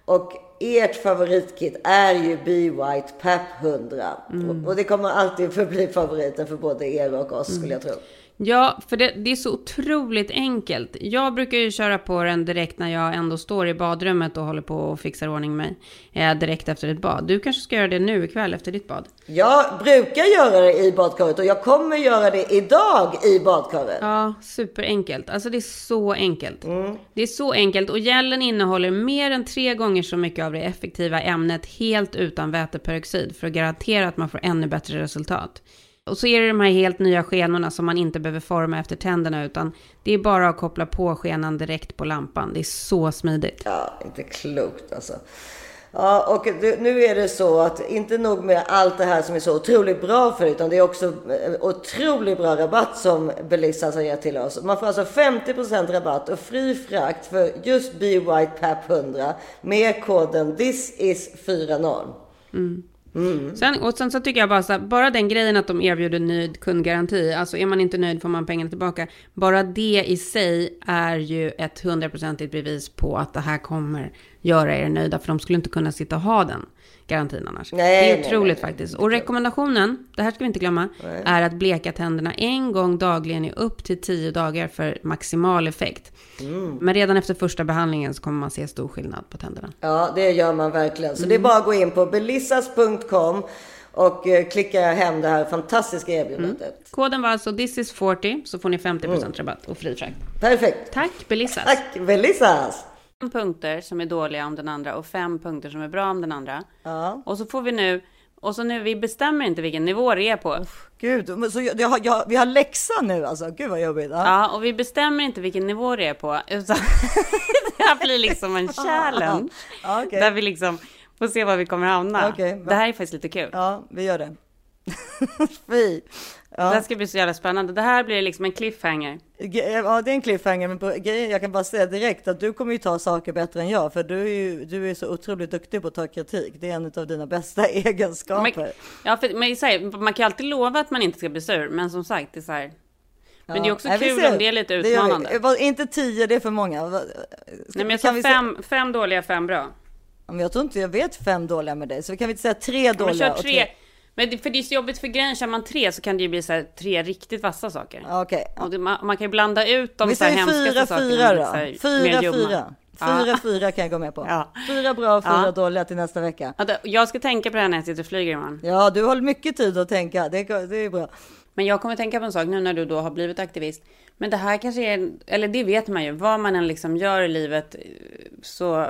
och ert favoritkit är ju Be White PAP 100. Mm. Och, och det kommer alltid förbli favoriten för både er och oss skulle jag tro. Ja, för det, det är så otroligt enkelt. Jag brukar ju köra på den direkt när jag ändå står i badrummet och håller på och fixar ordning mig. Eh, direkt efter ett bad. Du kanske ska göra det nu ikväll efter ditt bad? Jag brukar göra det i badkaret och jag kommer göra det idag i badkaret. Ja, superenkelt. Alltså det är så enkelt. Det är så enkelt och gällen innehåller mer än tre gånger så mycket av det effektiva ämnet helt utan väteperoxid för att garantera att man får ännu bättre resultat. Och så är det de här helt nya skenorna som man inte behöver forma efter tänderna utan det är bara att koppla på skenan direkt på lampan. Det är så smidigt. Ja, inte klokt alltså. Ja, och nu är det så att inte nog med allt det här som är så otroligt bra för utan det är också eh, otroligt bra rabatt som Belissas har gett till oss. Man får alltså 50% rabatt och fri frakt för just Be White PAP 100 med koden THISIS40. Mm. Sen, och sen så tycker jag bara så här, bara den grejen att de erbjuder nöjd kundgaranti, alltså är man inte nöjd får man pengarna tillbaka. Bara det i sig är ju ett hundraprocentigt bevis på att det här kommer göra er nöjda, för de skulle inte kunna sitta och ha den garantin annars. Nej, det är nej, otroligt nej, faktiskt. Och rekommendationen, det här ska vi inte glömma, är att bleka tänderna en gång dagligen i upp till 10 dagar för maximal effekt. Mm. Men redan efter första behandlingen så kommer man se stor skillnad på tänderna. Ja, det gör man verkligen. Så det är bara att gå in på belissas.com och eh, klicka hem det här fantastiska erbjudandet. Koden var alltså this is 40 så får ni 50% rabatt och fri frakt. Perfekt. Tack Belissas. Tack Belissas! Punkter som är dåliga om den andra och fem punkter som är bra om den andra. Ja. Och så får vi nu, och så nu, vi bestämmer inte vilken nivå det är på. Gud, men så jag, jag, jag, vi har läxa nu alltså. Gud vad jobbigt. Ja. Ja, och vi bestämmer inte vilken nivå det är på. Utan det här blir liksom en challenge. Ja, okej. Där vi liksom får se var vi kommer hamna. Va- det här är faktiskt lite kul. Ja, vi gör det. Fy. Det här Ja. ska bli så jävla spännande. Det här blir liksom en cliffhanger. Ge- ja, det är en cliffhanger, men på, jag kan bara säga direkt att du kommer ju ta saker bättre än jag, för du är ju du är så otroligt duktig på att ta kritik. Det är en av dina bästa egenskaper. Men, ja, för, men här, man kan ju alltid lova att man inte ska bli sur, men som sagt, det är så här. Men det är också Nej, kul om det är lite utmanande. Vad- Inte tio, det är för många. Vad- Nej, men jag sa fem, fem dåliga, fem bra. Ja, Men jag tror inte jag vet fem dåliga med dig, så vi kan vi inte säga tre Ja, men dåliga kör och tre. Men det, för det är så jobbigt för grejen, kör man tre så kan det ju bli så här, tre riktigt vassa saker. Okej. Det, man, man kan ju blanda ut de Vi så här hemskaste fyra, sakerna. fyra då. här Fyra, ljumma. fyra. Ja. Fyra, fyra kan jag gå med på. Ja. Fyra bra och fyra Ja. dåliga till nästa vecka. Jag ska tänka på det här när jag sitter och flyger imorgon. Ja, du har mycket tid att tänka. Det, det är bra. Men jag kommer tänka på en sak nu när du då har blivit aktivist. Men det här kanske är, eller det vet man ju, vad man än liksom gör i livet eh, så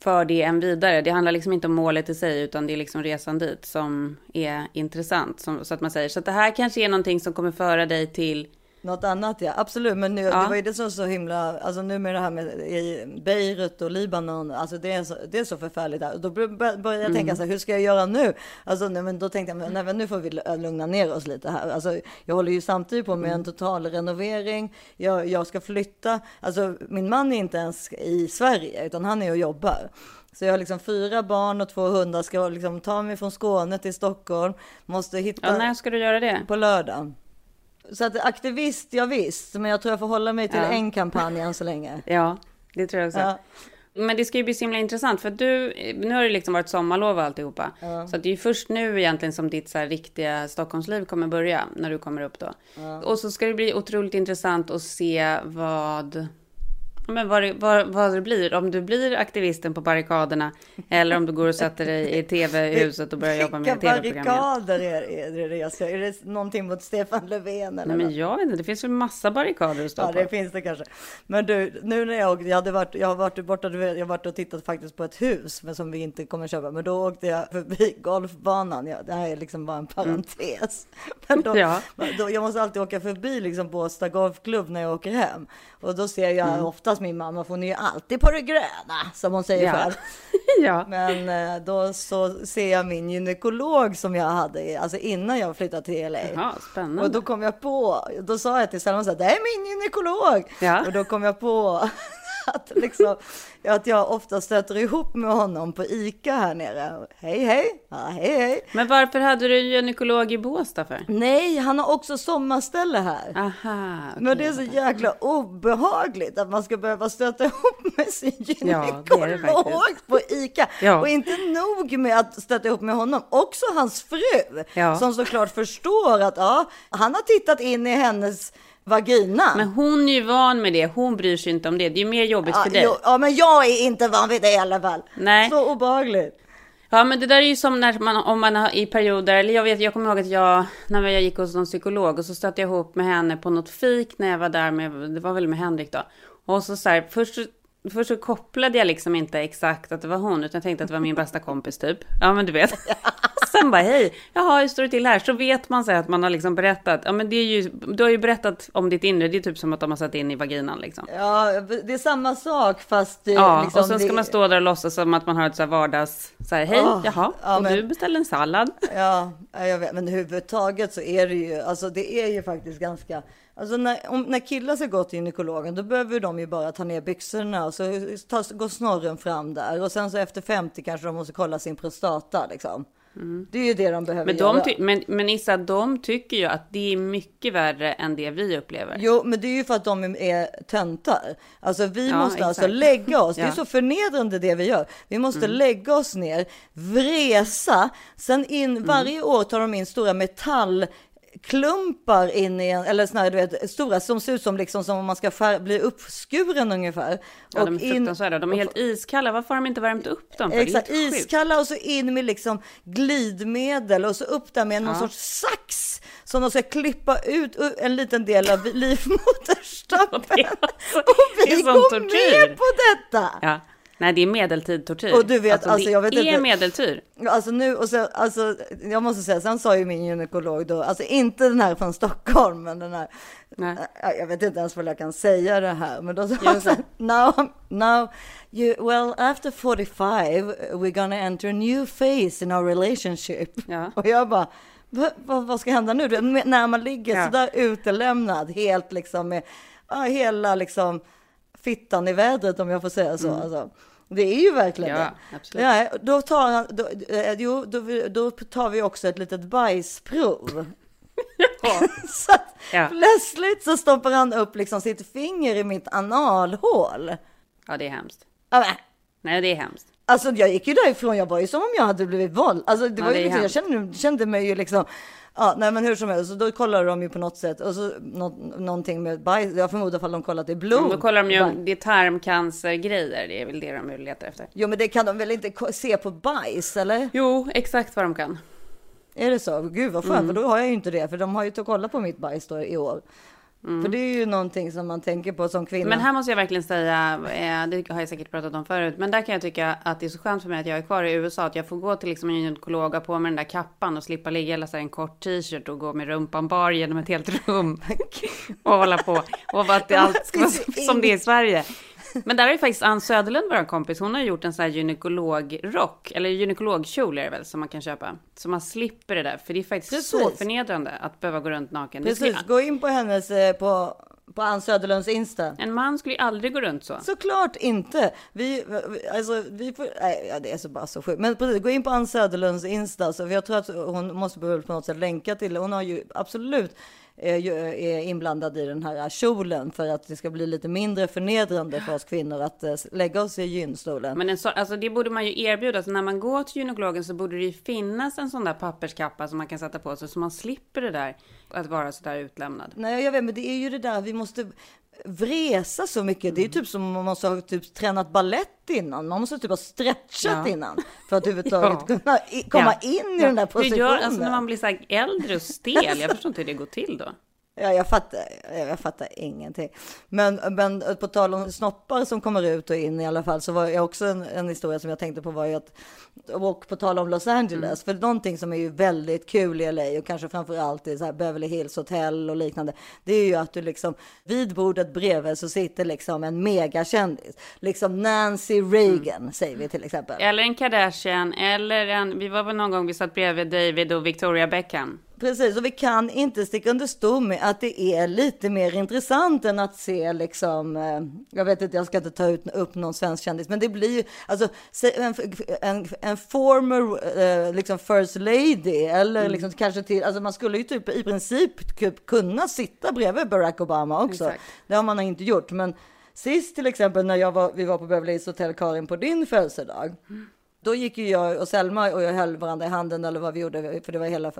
för det en vidare. Det handlar liksom inte om målet i sig utan det är liksom resan dit som är intressant. Som, så att man säger, så att det här kanske är någonting som kommer föra dig till något annat ja, absolut. Men nu, Ja. det var ju det som så himla, alltså nu med det här med i Beirut och Libanon, alltså det är så, det är så förfärligt där. Och då bör- bör- började jag Mm. tänka så här, hur ska jag göra nu? Alltså nej, men då tänkte jag, nej, men nu får vi lugna ner oss lite här. Alltså jag håller ju samtidigt på med Mm. en total renovering. Jag, jag ska flytta, alltså min man är inte ens i Sverige, utan han är och jobbar. Så jag har liksom fyra barn och två hundar, ska liksom ta mig från Skåne till Stockholm, måste hitta Ja, när ska du göra det? på lördag. Så att aktivist, ja visst, men jag tror jag får hålla mig till Ja. en kampanj än så länge. Ja, det tror jag också. Ja. Men det ska ju bli så himla intressant för du, nu har det liksom varit sommarlov och alltihopa. Så att det är ju först nu egentligen som ditt så här riktiga Stockholmsliv kommer börja, när du kommer upp då. Och så ska det bli otroligt intressant att se vad, Men vad det, vad, vad det blir, om du blir aktivisten på barrikaderna eller om du går och sätter dig i tv-huset och börjar jobba med Vilka tv-program. igen. barrikader är, är det det jag ska? Är det någonting mot Stefan Löfven eller Nej, men jag vet inte, det finns ju massa barrikader att stå Ja, på. det finns det kanske. Men du, nu när jag jag hade varit, jag har varit borta, jag har varit och tittat faktiskt på ett hus, men som vi inte kommer köpa. Men då åkte jag förbi golfbanan. Ja, det här är liksom bara en parentes. Men då, Ja. då, jag måste alltid åka förbi liksom Båstad golfklubb när jag åker hem. Och då ser jag Mm. Oftast min mamma, för hon är ju alltid på det gröna, som hon säger Ja. själv. ja. Men eh, då så ser jag min gynekolog som jag hade, alltså innan jag flyttade till LA. ja, spännande. Och då kom jag på, då sa jag till Selma så här, det är min gynekolog. Ja. Och då kom jag på att, liksom, att jag ofta stöter ihop med honom på ICA här nere. Hej hej, ja, hej hej. Men varför hade du en gynekolog i Båstad för? Nej, han har också sommarställe här. Aha, okej. Men det är så jäkla obehagligt att man ska behöva stöta ihop med sin Ja, det det gynekolog på ICA. Ja. Och inte nog med att stöta ihop med honom, också hans fru. Ja. Som såklart förstår att ja, han har tittat in i hennes vagina. Men hon är ju van med det, hon bryr sig inte om det. Det är ju mer jobbigt ja, för dig. jo, ja, men jag är inte van vid det i alla fall. Nej. Så obehagligt. Ja, men det där är ju som när man, om man har i perioder, eller jag vet, jag kommer ihåg att jag, när jag gick hos någon psykolog och så stötte jag ihop med henne på något fik när jag var där med, det var väl med Henrik då. Och så så här, först, först så kopplade jag liksom inte exakt att det var hon, utan jag tänkte att det var min bästa kompis typ. Ja, men du vet. Sen bara, hej, jaha, hur står det till här? Så vet man sig att man har liksom berättat, ja men det är ju, du har ju berättat om ditt inre, det är typ som att de har satt in i vaginan liksom. Ja, det är samma sak fast det, Ja, liksom, och sen ska det, man stå där och låtsas som att man har ett så här vardags, så här, hej, Ah, jaha, ja, och men- du beställde en sallad. Ja, ja, jag vet, men överhuvudtaget så är det ju, alltså det är ju faktiskt ganska, alltså när, om, när killar ska gå till gynekologen då behöver de ju bara ta ner byxorna och så ta, går snorren fram där och sen så efter 50 kanske de måste kolla sin prostata liksom. Det är ju det de behöver Mm. Men, de göra. men, men Issa, de tycker ju att det är mycket värre än det vi upplever. Jo, men det är ju för att de är töntar. Alltså vi Ja, måste alltså exakt. lägga oss. Det är Ja. så förnedrande det vi gör. Vi måste lägga oss ner, vresa, sen in varje år tar de in stora metallklumpar in i en, eller här, du vet, stora som ser ut som liksom som om man ska skär, bli uppskuren ungefär. Ja, de är in- fruktansvärda. De är helt iskalla. Varför har de inte värmt upp dem? För? Exakt, iskalla och så in med liksom glidmedel och så upp där med någon Ja. sorts sax som de ska klippa ut en liten del av livmoderstappen. Alltså- och vi som går med på detta! Ja. Nej, det är medeltid tortyr. Och du vet, alltså, det jag vet är inte- medeltid. Alltså nu, och så, alltså, jag måste säga, sen sa ju min gynekolog då, alltså inte den här från Stockholm, men den här, Nej. Ja, jag vet inte ens vad jag kan säga det här, men då sa han så now, now, you, well, after 45, we're gonna enter a new phase in our relationship. Ja. Och jag bara, "Va- vad, vad ska hända nu? Du När man ligger Ja. sådär utelämnad, helt liksom med, ja, hela liksom fittan i vädret om jag får säga så. Alltså. Det är ju verkligen Mm. Ja, det. absolut. Ja, då tar han, då, eh, jo, då, då tar vi också ett litet bajsprov. så att Ja. plötsligt så stoppar han upp liksom sitt finger i mitt analhål. Ja, det är hemskt. Ja, Nej, det är hemskt. Alltså jag gick ju därifrån, jag var ju som om jag hade blivit våld. Alltså det Ja, var ju det liksom, jag kände, kände mig ju liksom, ja nej men hur som helst, så då kollar de ju på något sätt och så nå, någonting med bajs, jag förmodar ifall de kollat i blod. Då kollar de ju Bajs. det är tarmcancergrejer. Det är väl det de letar efter. Jo men det kan de väl inte se på bajs eller? Jo, exakt vad de kan. Är det så? Gud vad skönt, Mm. för då har jag ju inte det, för de har ju inte kollat på mitt bajs då i år. För det är ju någonting som man tänker på som kvinna. Mm. Men här måste jag verkligen säga, eh, det har jag säkert pratat om förut, men där kan jag tycka att det är så skönt för mig att jag är kvar i USA, att jag får gå till liksom en gynekolog och på mig den där kappan och slippa ligga här en kort t-shirt och gå med rumpan bar genom ett helt rum och hålla på. Och att allt ska vara som det är i Sverige. Men där har ju faktiskt Ann Söderlund, vår kompis, hon har gjort en sån här gynekologrock, eller gynekologkjol är det väl, som man kan köpa. Så man slipper det där, för det är faktiskt så Precis. förnedrande att behöva gå runt naken. Precis, gå in på hennes, eh, på, på Ann Söderlunds Insta. En man skulle ju aldrig gå runt så. Såklart inte. Vi, alltså, vi får, nej, ja, det är så bara så sjukt. Men precis, gå in på Ann Söderlunds Insta, så för jag tror att hon måste behöva på något sätt länka till det. Hon har ju absolut är, inblandad i den här kjolen för att det ska bli lite mindre förnedrande för oss kvinnor att eh, lägga oss i gynstolen. Men en så, alltså det borde man ju erbjuda. Så när man går till gynekologen så borde det ju finnas en sån där papperskappa som man kan sätta på sig så man slipper det där att vara så där utlämnad. Nej, jag vet, men det är ju det där vi måste. Vresa så mycket. Det är typ som om man måste ha typ tränat ballett innan. Man måste typ ha stretchat Ja. innan för att överhuvudtaget Ja. kunna komma Ja. in i den där Hur positionen. gör, alltså när man blir så äldre och stel, jag förstår inte hur det går till då. Ja, jag fattar, jag fattar ingenting. Men, men på tal om snoppar som kommer ut och in i alla fall, så var jag också en, en historia som jag tänkte på var ju att, och på tal om Los Angeles, för någonting som är ju väldigt kul i LA och kanske framför allt i så här Beverly Hills hotell och liknande, det är ju att du liksom vid bordet bredvid så sitter liksom en megakändis, liksom Nancy Reagan säger vi till exempel. Eller en Kardashian, eller en, vi var väl någon gång vi satt bredvid David och Victoria Beckham. Precis, och vi kan inte sticka under stol med att det är lite mer intressant än att se liksom, eh, jag vet inte, jag ska inte ta ut, upp någon svensk kändis, men det blir ju, alltså en, en, en former eh, liksom first lady, eller liksom kanske till, alltså man skulle ju typ i princip ku- kunna sitta bredvid Barack Obama också. Exakt. Det har man inte gjort, men sist till exempel när jag var, vi var på Beverly Hills Hotel Karin på din födelsedag, då gick ju jag och Selma och jag höll varandra i handen eller vad vi gjorde, för det var hela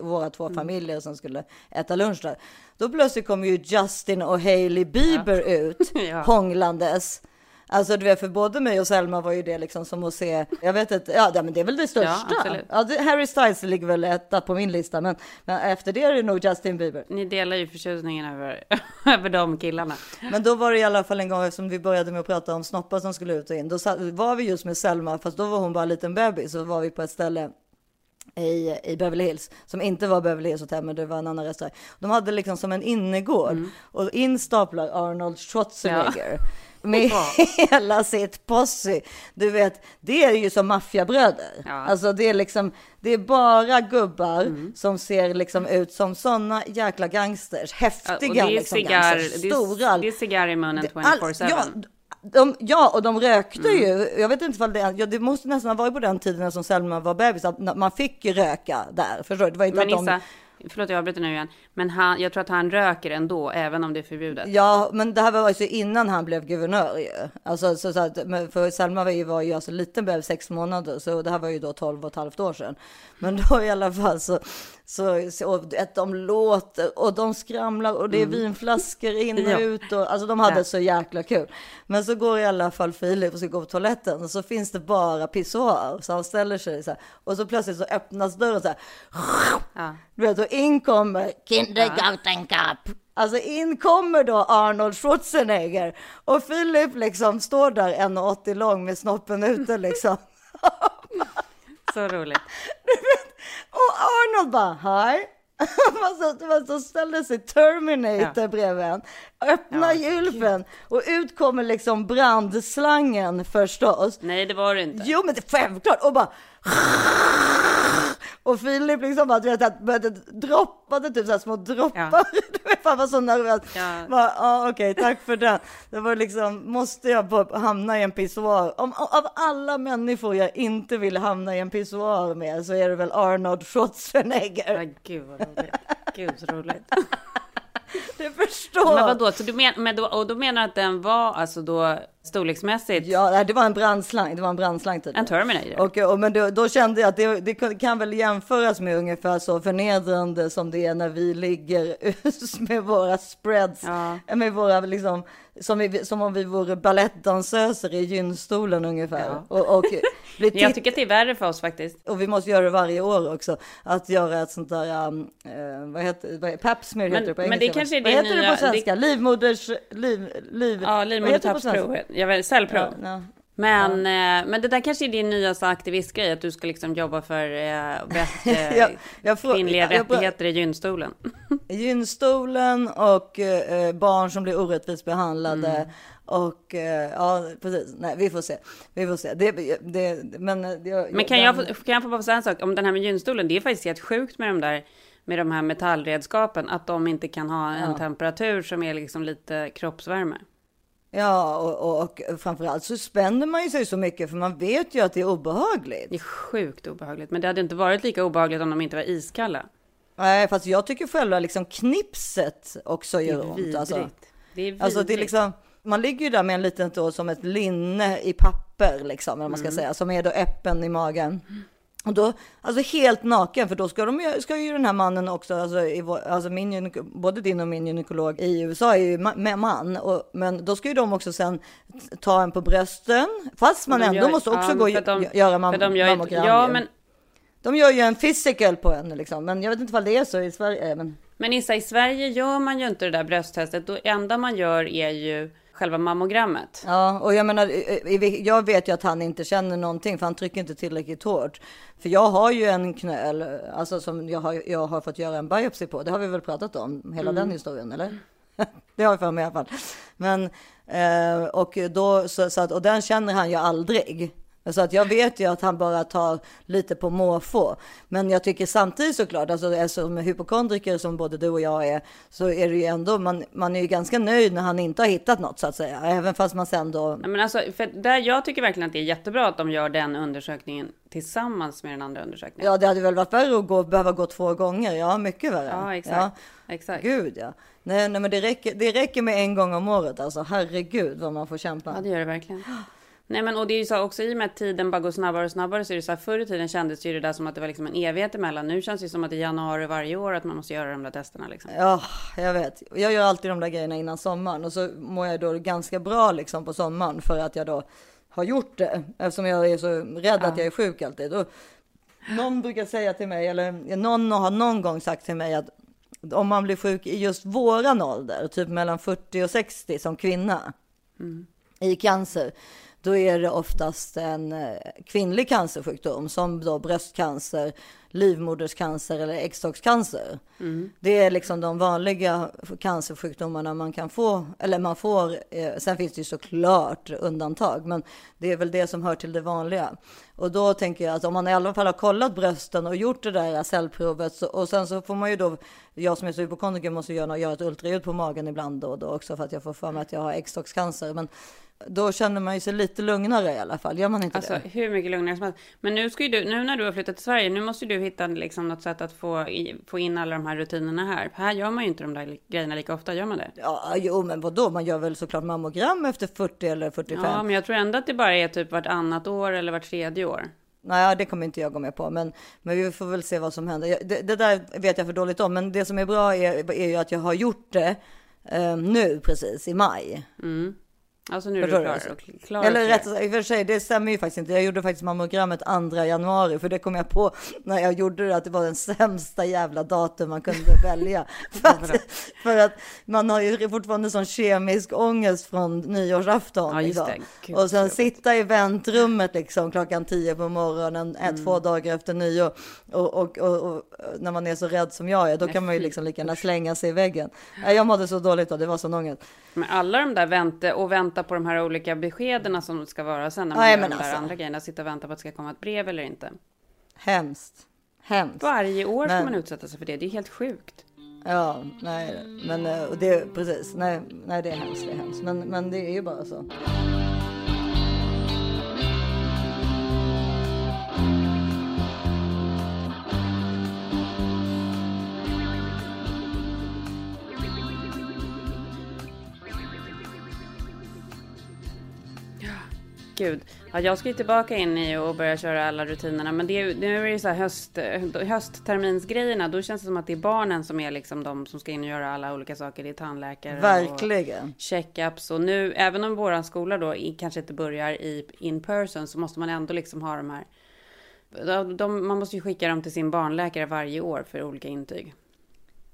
våra två familjer som skulle äta lunch där. Då plötsligt kom ju Justin och Hailey Bieber ut Ja. hånglandes. Alltså du vet, för både mig och Selma var ju det liksom som att se, jag vet inte, ja men det är väl det största. absolut. Ja, det, Harry Styles ligger väl etta på min lista, men, men efter det är det nog Justin Bieber. Ni delar ju förtjusningen över, över de killarna. Men då var det i alla fall en gång, eftersom vi började med att prata om snoppar som skulle ut och in, då var vi just med Selma, fast då var hon bara en liten bebis, så var vi på ett ställe i, i Beverly Hills, som inte var Beverly Hills Hotel, men det var en annan restaurang. De hade liksom som en innergård och in staplar Arnold Schwarzenegger. Med hela sitt posse. Du vet, det är ju som maffiabröder. Ja. Alltså det är liksom, det är bara gubbar som ser liksom ut som sådana jäkla gangsters. Ja, Häftiga och det är liksom cigarr, gangsters. Stora. det är cigarr i munnen Det- all- 24-7. Ja, de, ja, och de rökte Mm. ju. Jag vet inte ifall det, ja, det måste nästan ha varit på den tiden som Selma var bebis, att man fick ju röka där. Förstår du? Det var inte Men att de... förlåt jag avbryter nu igen, men han, jag tror att han röker ändå, även om det är förbjudet. Ja, men det här var alltså innan han blev guvernör ju. Alltså, så, så att, för Selma var ju, var ju alltså liten bebis, sex månader, så det här var ju då 12 och ett halvt år sedan. Men då i alla fall så, så, så att de låter och de skramlar och det är vinflaskor in och Mm. Ja. ut och alltså de hade Ja. så jäkla kul. Men så går i alla fall Filip och ska gå på toaletten och så finns det bara pissoar så han ställer sig så här och så plötsligt så öppnas dörren så här. Ja. Du vet, in kommer Kindergarten Cup. Alltså in kommer då Arnold Schwarzenegger och Filip liksom står där 1,80 lång med snoppen ute liksom. Så roligt. Och Arnold bara hej. Man så, ställer sig Terminator Ja. bredvid en, öppnar Ja, gylfen och ut kommer liksom brandslangen förstås. Nej, det var det inte. Jo men det är självklart och bara och Filip liksom bara, du vet, att började droppade typ så här små droppar. Ja. Han var så nervös. Ja. Bara, ah, okej, tack för det. Det var liksom, måste jag hamna i en pissoar? Om, av alla människor jag inte vill hamna i en pissoar med så är det väl Arnold Schwarzenegger. Ja, gud vad roligt. Gud så roligt. Du förstår. Men vadå, så du men, men då, och då menar att den var alltså då storleksmässigt Ja, det var en brandslang. Det var en brandslang typ. en Terminator? Och, och, men då, då kände jag att det, det kan- väl jämföras med ungefär så förnedrande som det är när vi ligger med våra spreads, Ja. med våra liksom, som, vi, som om vi vore balettdansöser i gynstolen ungefär. Ja. Och, och, Jag tycker att det är värre för oss faktiskt. och vi måste göra det varje år också, att göra ett sånt där, um, eh, vad heter vad, pap smear Men- heter det på men engelska. det kanske är vad det heter det nya- på svenska? det- Livmoders, liv, liv, Ja, vad heter det livmodertappsprov. Jag vet, cellprov. Ja, ja. Men, eh, men det där kanske är din nya aktivistgrej, att du ska liksom jobba för eh, bättre Jag- jag frå- kvinnliga jag- jag- rättigheter i gynstolen. gynstolen och eh, barn som blir orättvist behandlade. Mm. Och eh, ja, precis. Nej, vi får se. Vi får se. Det, det, men eh, det, Men kan jag, få, kan jag få bara säga en sak om den här med gynstolen? Det är faktiskt helt sjukt med de där med de här metallredskapen, att de inte kan ha en Ja. temperatur som är liksom lite kroppsvärme. Ja, och, och, framförallt så spänner man ju sig så mycket för man vet ju att det är obehagligt. Det är sjukt obehagligt, men det hade inte varit lika obehagligt om de inte var iskalla. Nej, fast jag tycker själva liksom knipset också Det gör är ont. vidrigt. Alltså. Det är vidrigt. Alltså det är liksom, man ligger ju där med en liten då som ett linne i papper liksom, eller man ska Mm. säga, som är då öppen i magen. Och då, alltså helt naken, för då ska, de, ska ju den här mannen också, alltså, i alltså min, både din och min gynekolog i USA är ju ma- med man, och, men då ska ju de också sen ta en på brösten, fast man ändå gör- måste också ja, gå och de- gö- göra mam- de gör mammogram. Ja, men De gör ju en physical på en liksom, men jag vet inte vad det är så i Sverige. Men... Men Issa, i Sverige gör man ju inte det där brösttestet. Det enda man gör är ju själva mammogrammet. Ja, och jag menar, jag vet ju att han inte känner någonting för han trycker inte tillräckligt hårt. För jag har ju en knöl, alltså som jag har, jag har fått göra en biopsi på. Det har vi väl pratat om, hela den historien, eller? det har jag för mig i alla fall. Men, eh, och då, så, så att, och den känner han ju aldrig. Så att jag vet ju att han bara tar lite på måfå. Men jag tycker samtidigt såklart, alltså som hypokondriker som både du och jag är, så är det ju ändå, man, man är ju ganska nöjd när han inte har hittat något så att säga. Även fast man sen då Men alltså, för där, jag tycker verkligen att det är jättebra att de gör den undersökningen tillsammans med den andra undersökningen. Ja, det hade väl varit värre att gå, behöva gå två gånger. Ja, mycket värre. Ja, exakt. exakt. Gud, ja. Nej, nej, men det räcker, det räcker med en gång om året. Alltså, herregud vad man får kämpa. Ja, det gör det verkligen. Nej, men och det är ju så också i och med att tiden bara går snabbare och snabbare så är det så här förr i tiden kändes ju det där som att det var liksom en evighet emellan. Nu känns det som att det är januari varje år att man måste göra de där testerna liksom. Ja, jag vet. Jag gör alltid de där grejerna innan sommaren och så mår jag då ganska bra liksom på sommaren för att jag då har gjort det eftersom jag är så rädd att jag är sjuk alltid. Och någon brukar säga till mig, eller någon har någon gång sagt till mig att om man blir sjuk i just våran ålder, typ mellan 40 och 60 som kvinna i cancer, då är det oftast en eh, kvinnlig cancersjukdom som då bröstcancer, livmoderscancer eller äggstockscancer. Det är liksom de vanliga cancersjukdomarna man kan få, eller man får. Eh, sen finns det ju såklart undantag, men det är väl det som hör till det vanliga. Och då tänker jag att om man i alla fall har kollat brösten och gjort det där cellprovet så, och sen så får man ju då, jag som är så hypokondriker måste göra, göra ett ultraljud på magen ibland då och då också för att jag får för mig att jag har äggstockscancer. Men då känner man ju sig lite lugnare i alla fall, gör man inte Alltså det? hur mycket lugnare som helst. Men nu ska ju du, nu när du har flyttat till Sverige, nu måste ju du hitta liksom något sätt att få, i, få in alla de här rutinerna här. Här gör man ju inte de där grejerna lika ofta, gör man det? Ja, jo, men vadå, man gör väl såklart mammogram efter 40 eller 45. Ja, men jag tror ändå att det bara är typ vartannat år eller vart tredje år. Nej, det kommer inte jag gå med på, men, men vi får väl se vad som händer. Det, det där vet jag för dåligt om, men det som är bra är, är ju att jag har gjort det eh, nu precis i maj. Alltså nu är du klar Alltså? klar. Eller rätt sagt, i och för sig, det stämmer ju faktiskt inte. Jag gjorde faktiskt mammogrammet 2 januari, för det kom jag på när jag gjorde det, att det var den sämsta jävla datum man kunde välja. För att, för att man har ju fortfarande sån kemisk ångest från nyårsafton. Ja, liksom. Gud, och sen sitta i väntrummet liksom klockan 10 på morgonen, ett, Mm. två dagar efter nyår. Och, och, och, och när man är så rädd som jag är, då kan man ju liksom lika gärna slänga sig i väggen. Jag mådde så dåligt då, det var sån ångest. Men alla de där vänta och vänta på de här olika beskeden som ska vara sen när man Nej, gör de där alltså. andra grejerna, sitta och vänta på att det ska komma ett brev eller inte. Hemskt. Hemskt. Varje år Men- man utsätta sig för det, det är helt sjukt. Ja, nej, men eh, och det precis. Nej, nej, det är hemskt, det är hemskt. Men, men det är ju bara så. Gud, ja, jag ska ju tillbaka in i och börja köra alla rutinerna, men det nu är det ju så här höst, höstterminsgrejerna, då känns det som att det är barnen som är liksom de som ska in och göra alla olika saker, det är tandläkare Verkligen. och checkups och nu, även om våran skola då kanske inte börjar i in person så måste man ändå liksom ha de här, de, de, man måste ju skicka dem till sin barnläkare varje år för olika intyg.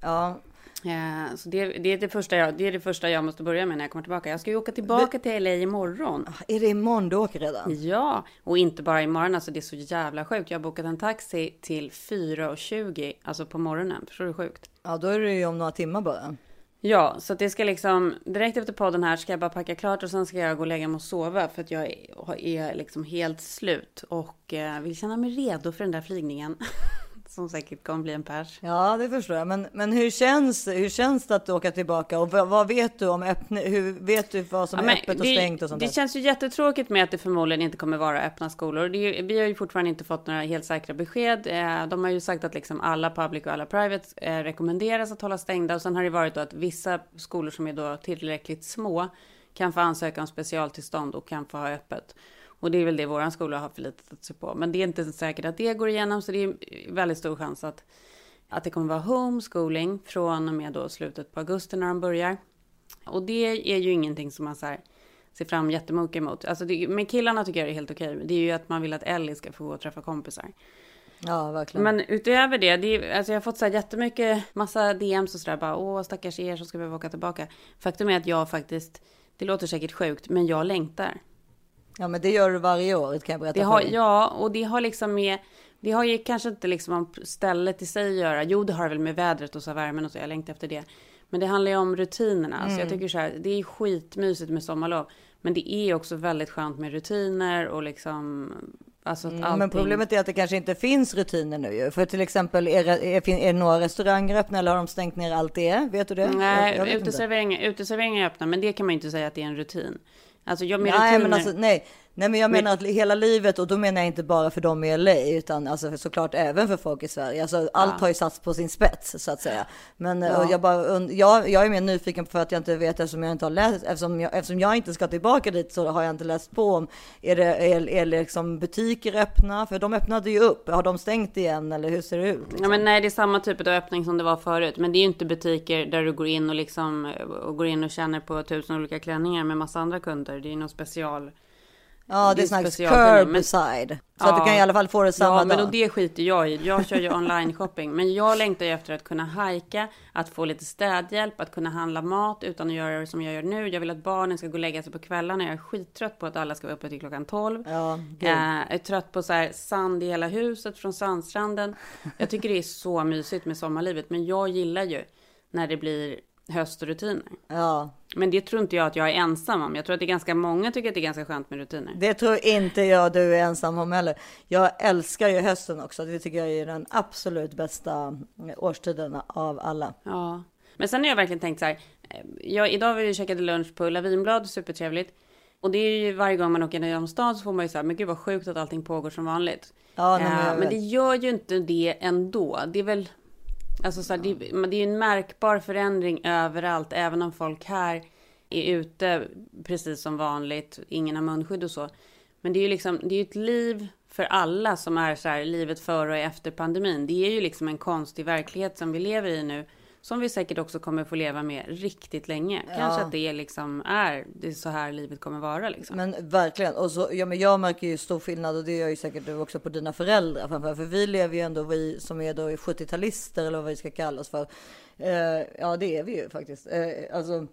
Ja, Eh, så det, det, är det, första jag, det är det första jag måste börja med när jag kommer tillbaka. Jag ska ju åka tillbaka till LA imorgon. är det imorgon du åker redan? Ja, och inte bara imorgon, alltså det är så jävla sjukt. Jag har bokat en taxi till 4.20, alltså på morgonen. Förstår du hur sjukt? Ja, då är det ju om några timmar bara. Ja, så det ska liksom, direkt efter podden här ska jag bara packa klart och sen ska jag gå och lägga mig och sova för att jag är, är liksom helt slut och eh, vill känna mig redo för den där flygningen. Som säkert kommer bli en pers. Ja, det förstår jag. Men, men hur, känns, hur känns det att åka tillbaka? Och vad, vad vet du om öppna, hur vet du vad som Ja, är öppet och det, stängt och sånt Det där? känns ju jättetråkigt med att det förmodligen inte kommer vara öppna skolor. Det vi har ju fortfarande inte fått några helt säkra besked. Eh, De har ju sagt att liksom alla public och alla private eh, rekommenderas att hålla stängda. Och sen har det varit då att vissa skolor som är då tillräckligt små kan få ansöka om specialtillstånd och kan få ha öppet. Och det är väl det våran skola har förlitat sig på. Men det är inte säkert att det går igenom, så det är väldigt stor chans att, att det kommer vara homeschooling från och med då slutet på augusti när de börjar. Och det är ju ingenting som man så här, ser fram jättemycket emot. Alltså det, med killarna tycker jag det är helt okej. Det är ju att man vill att Ellie ska få gå och träffa kompisar. Ja, verkligen. Men utöver det, det är, alltså jag har fått så här jättemycket, massa DMs och sådär bara, åh stackars er som ska behöva åka tillbaka. Faktum är att jag faktiskt, det låter säkert sjukt, men jag längtar. Ja, men det gör du varje år kan jag berätta Det har, för dig. ja, och det har liksom med, det har ju kanske inte liksom om stället i sig att göra. Jo, det har väl med vädret och så värmen och så, jag längtar efter det. Men det handlar ju om rutinerna. Så Mm. jag tycker så här, det är skitmysigt med sommarlov. Men det är också väldigt skönt med rutiner och liksom, alltså Mm, allting... Men problemet är att det kanske inte finns rutiner nu ju. För till exempel, är, är, är några restauranger öppna eller har de stängt ner allt det? Vet du det? Nej, uteserveringar är öppna, men det kan man ju inte säga att det är en rutin. Alltså jag med Nej, men alltså, nej. Nej, men jag Men- menar att hela livet och då menar jag inte bara för dem i LA utan alltså såklart även för folk i Sverige. Alltså allt har ju satts på sin spets så att säga. Men Ja. och jag, bara, jag, jag är mer nyfiken för att jag inte vet eftersom jag inte har läst, eftersom jag, eftersom jag inte ska tillbaka dit så har jag inte läst på om, är det är, är liksom butiker öppna? För de öppnade ju upp, har de stängt igen eller hur ser det ut? Liksom? Ja, men nej, det är samma typ av öppning som det var förut. Men det är ju inte butiker där du går in och liksom och går in och känner på tusen olika klänningar med massa andra kunder. Det är ju någon special. Ja, det är sån här men- curbside. Så att du Ja. kan i alla fall få det samma Ja, men dag. och det skiter jag i. Jag kör ju online shopping. Men jag längtar ju efter att kunna hajka, att få lite städhjälp, att kunna handla mat utan att göra det som jag gör nu. Jag vill att barnen ska gå och lägga sig på kvällarna. Jag är skittrött på att alla ska vara uppe till klockan 12. Ja. Eh, jag är trött på så här sand i hela huset från sandstranden. Jag tycker det är så mysigt med sommarlivet. Men jag gillar ju när det blir höstrutiner. Ja, Men det tror inte jag att jag är ensam om. Jag tror att det är ganska många tycker att det är ganska skönt med rutiner. Det tror inte jag du är ensam om heller. Jag älskar ju hösten också. Det tycker jag är den absolut bästa årstiden av alla. Ja. Men sen har jag verkligen tänkt så här. eh, Jag, idag var vi käkade lunch på Ulla Vinblad, supertrevligt. Och det är ju varje gång man åker genom stan så får man ju så här, men gud vad sjukt att allting pågår som vanligt. Ja, nej, men Eh, men det gör ju inte det ändå. Det är väl, alltså så här, det, men det är ju en märkbar förändring överallt, även om folk här är ute precis som vanligt, ingen har munskydd och så. Men det är ju liksom, det är ett liv för alla som är så här, livet före och efter pandemin. Det är ju liksom en konstig verklighet som vi lever i nu. Som vi säkert också kommer få leva med riktigt länge. Kanske att det liksom är, det är så här livet kommer vara liksom. Men verkligen. Och så, ja, men jag märker ju stor skillnad och det gör ju säkert du också på dina föräldrar. Framför. För vi lever ju ändå, vi som är då 70-talister eller vad vi ska kalla oss för. Eh, ja, det är vi ju faktiskt. Eh, alltså,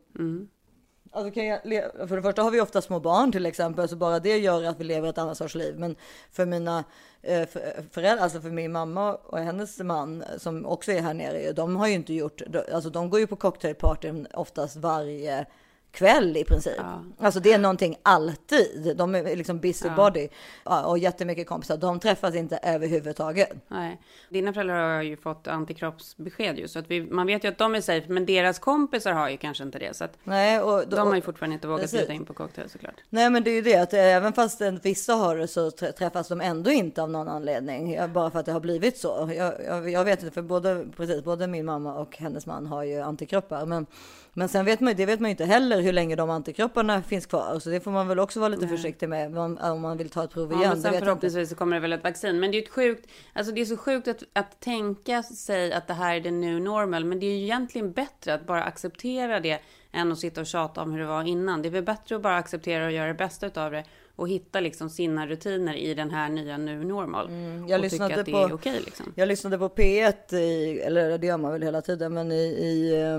Alltså kan jag, för det första har vi ofta små barn till exempel, så bara det gör att vi lever ett annat sorts liv. Men för mina eh, föräldrar, alltså för min mamma och hennes man som också är här nere, de har ju inte gjort, alltså de går ju på cocktailpartyn oftast varje kväll i princip. Ja. Alltså det är någonting alltid. De är liksom busybody ja. och jättemycket kompisar. De träffas inte överhuvudtaget. Nej. Dina föräldrar har ju fått antikroppsbesked ju, så att vi, man vet ju att de är safe, men deras kompisar har ju kanske inte det. Så att Nej, och de har ju fortfarande inte vågat Precis. bjuda in på cocktail såklart. Nej men det är ju det att även fast vissa har det så trä- träffas de ändå inte av någon anledning. Bara för att det har blivit så. Jag, jag, jag vet inte för både, precis, både min mamma och hennes man har ju antikroppar. Men, men sen vet man, det vet man ju inte heller hur länge de antikropparna finns kvar. Så det får man väl också vara lite försiktig med om, man vill ta ett prov Ja, igen. men det sen förhoppningsvis så kommer det väl ett vaccin. Men det är ett sjukt, alltså det är så sjukt att, att tänka sig att det här är the new normal. Men det är ju egentligen bättre att bara acceptera det än att sitta och tjata om hur det var innan. Det är väl bättre att bara acceptera och göra det bästa utav det och hitta liksom sina rutiner i den här nya new normal. Mm, jag och lyssnade tycka att det på- är okej liksom. Jag lyssnade på P1, i, eller det gör man väl hela tiden, men i, i, eh,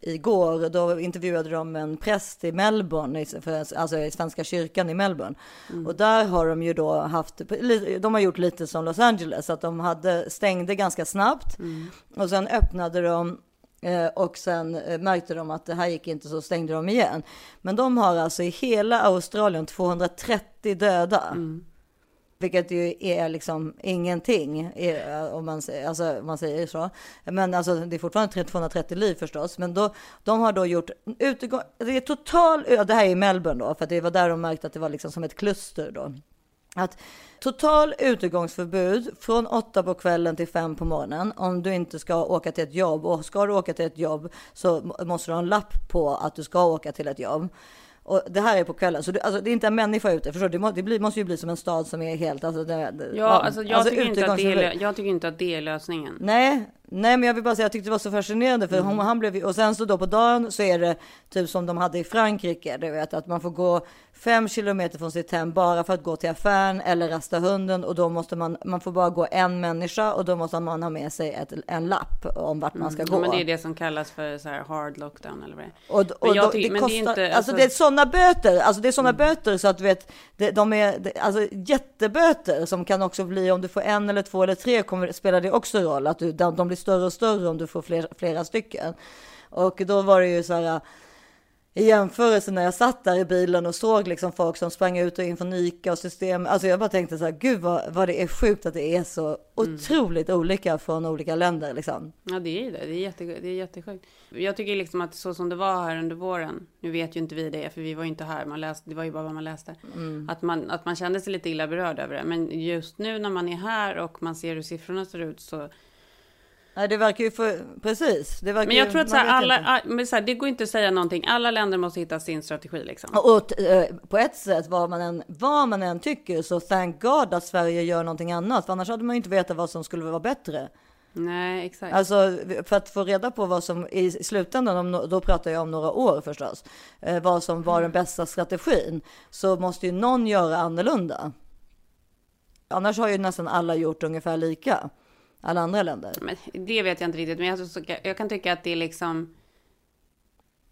igår då intervjuade de en präst i Melbourne, för, alltså i Svenska kyrkan i Melbourne. Och där har de ju då haft, de har gjort lite som Los Angeles, att de hade, stängde ganska snabbt och sen öppnade de eh, och sen eh, märkte de att det här gick inte så stängde de igen. Men de har alltså i hela Australien 230 döda. Vilket ju är liksom ingenting eh, om man, säger- alltså, om man säger så. Men alltså det är fortfarande 230 liv förstås. Men då, de har då gjort utegång, det är total, det här är i Melbourne då, för det var där de märkte att det var liksom som ett kluster då. Att total utegångsförbud från åtta på kvällen till fem på morgonen om du inte ska åka till ett jobb. Och ska du åka till ett jobb så måste du ha en lapp på att du ska åka till ett jobb. Och det här är på kvällen, så det, alltså, det är inte en människa ute. Förstår du? Det, må, det blir, måste ju bli som en stad som är helt... Alltså, det, Ja, alltså, jag, tycker inte att det är, jag tycker inte att det är lösningen. Nej, nej, men jag vill bara säga jag tyckte det var så fascinerande för Mm. hon, han blev och sen så då på dagen så är det typ som de hade i Frankrike, du vet att man får gå fem kilometer från sitt hem bara för att gå till affären eller rasta hunden och då måste man, man får bara gå en människa och då måste man ha med sig ett, en lapp om vart man ska Ja, gå. men det är det som kallas för så här hard lockdown eller vad det är. Och, och då, det men det är inte- alltså, alltså- det är sådana böter, alltså det är sådana böter så att du vet, det, de är det, alltså jätteböter som kan också bli om du får en eller två eller tre kommer, spelar det också roll att du, de, de blir större och större om du får fler, flera stycken. Och då var det ju så här i jämförelse när jag satt där i bilen och såg liksom folk som sprang ut och in från Ica och system. Alltså jag bara tänkte så här, gud vad, vad det är sjukt att det är så otroligt olika från olika länder liksom. Ja, det är ju det. Det är, jätte, det är jättesjukt. Jag tycker liksom att så som det var här under våren, nu vet ju inte vi det, för vi var ju inte här, man läste, det var ju bara vad man läste, att, man, att man kände sig lite illa berörd över det. Men just nu när man är här och man ser hur siffrorna ser ut så... Nej, det verkar ju för, precis. Det verkar Men jag ju, tror att så här, alla, men så här, det går inte att säga någonting. Alla länder måste hitta sin strategi liksom. Och eh, på ett sätt, vad man, än, vad man än tycker, så thank God att Sverige gör någonting annat. För annars hade man ju inte vetat vad som skulle vara bättre. Nej, exakt. Alltså för att få reda på vad som i slutändan, om, då pratar jag om några år förstås, eh, vad som var den bästa strategin, så måste ju någon göra annorlunda. Annars har ju nästan alla gjort ungefär lika, alla andra länder. Men det vet jag inte riktigt, men jag, jag kan tycka att det är liksom...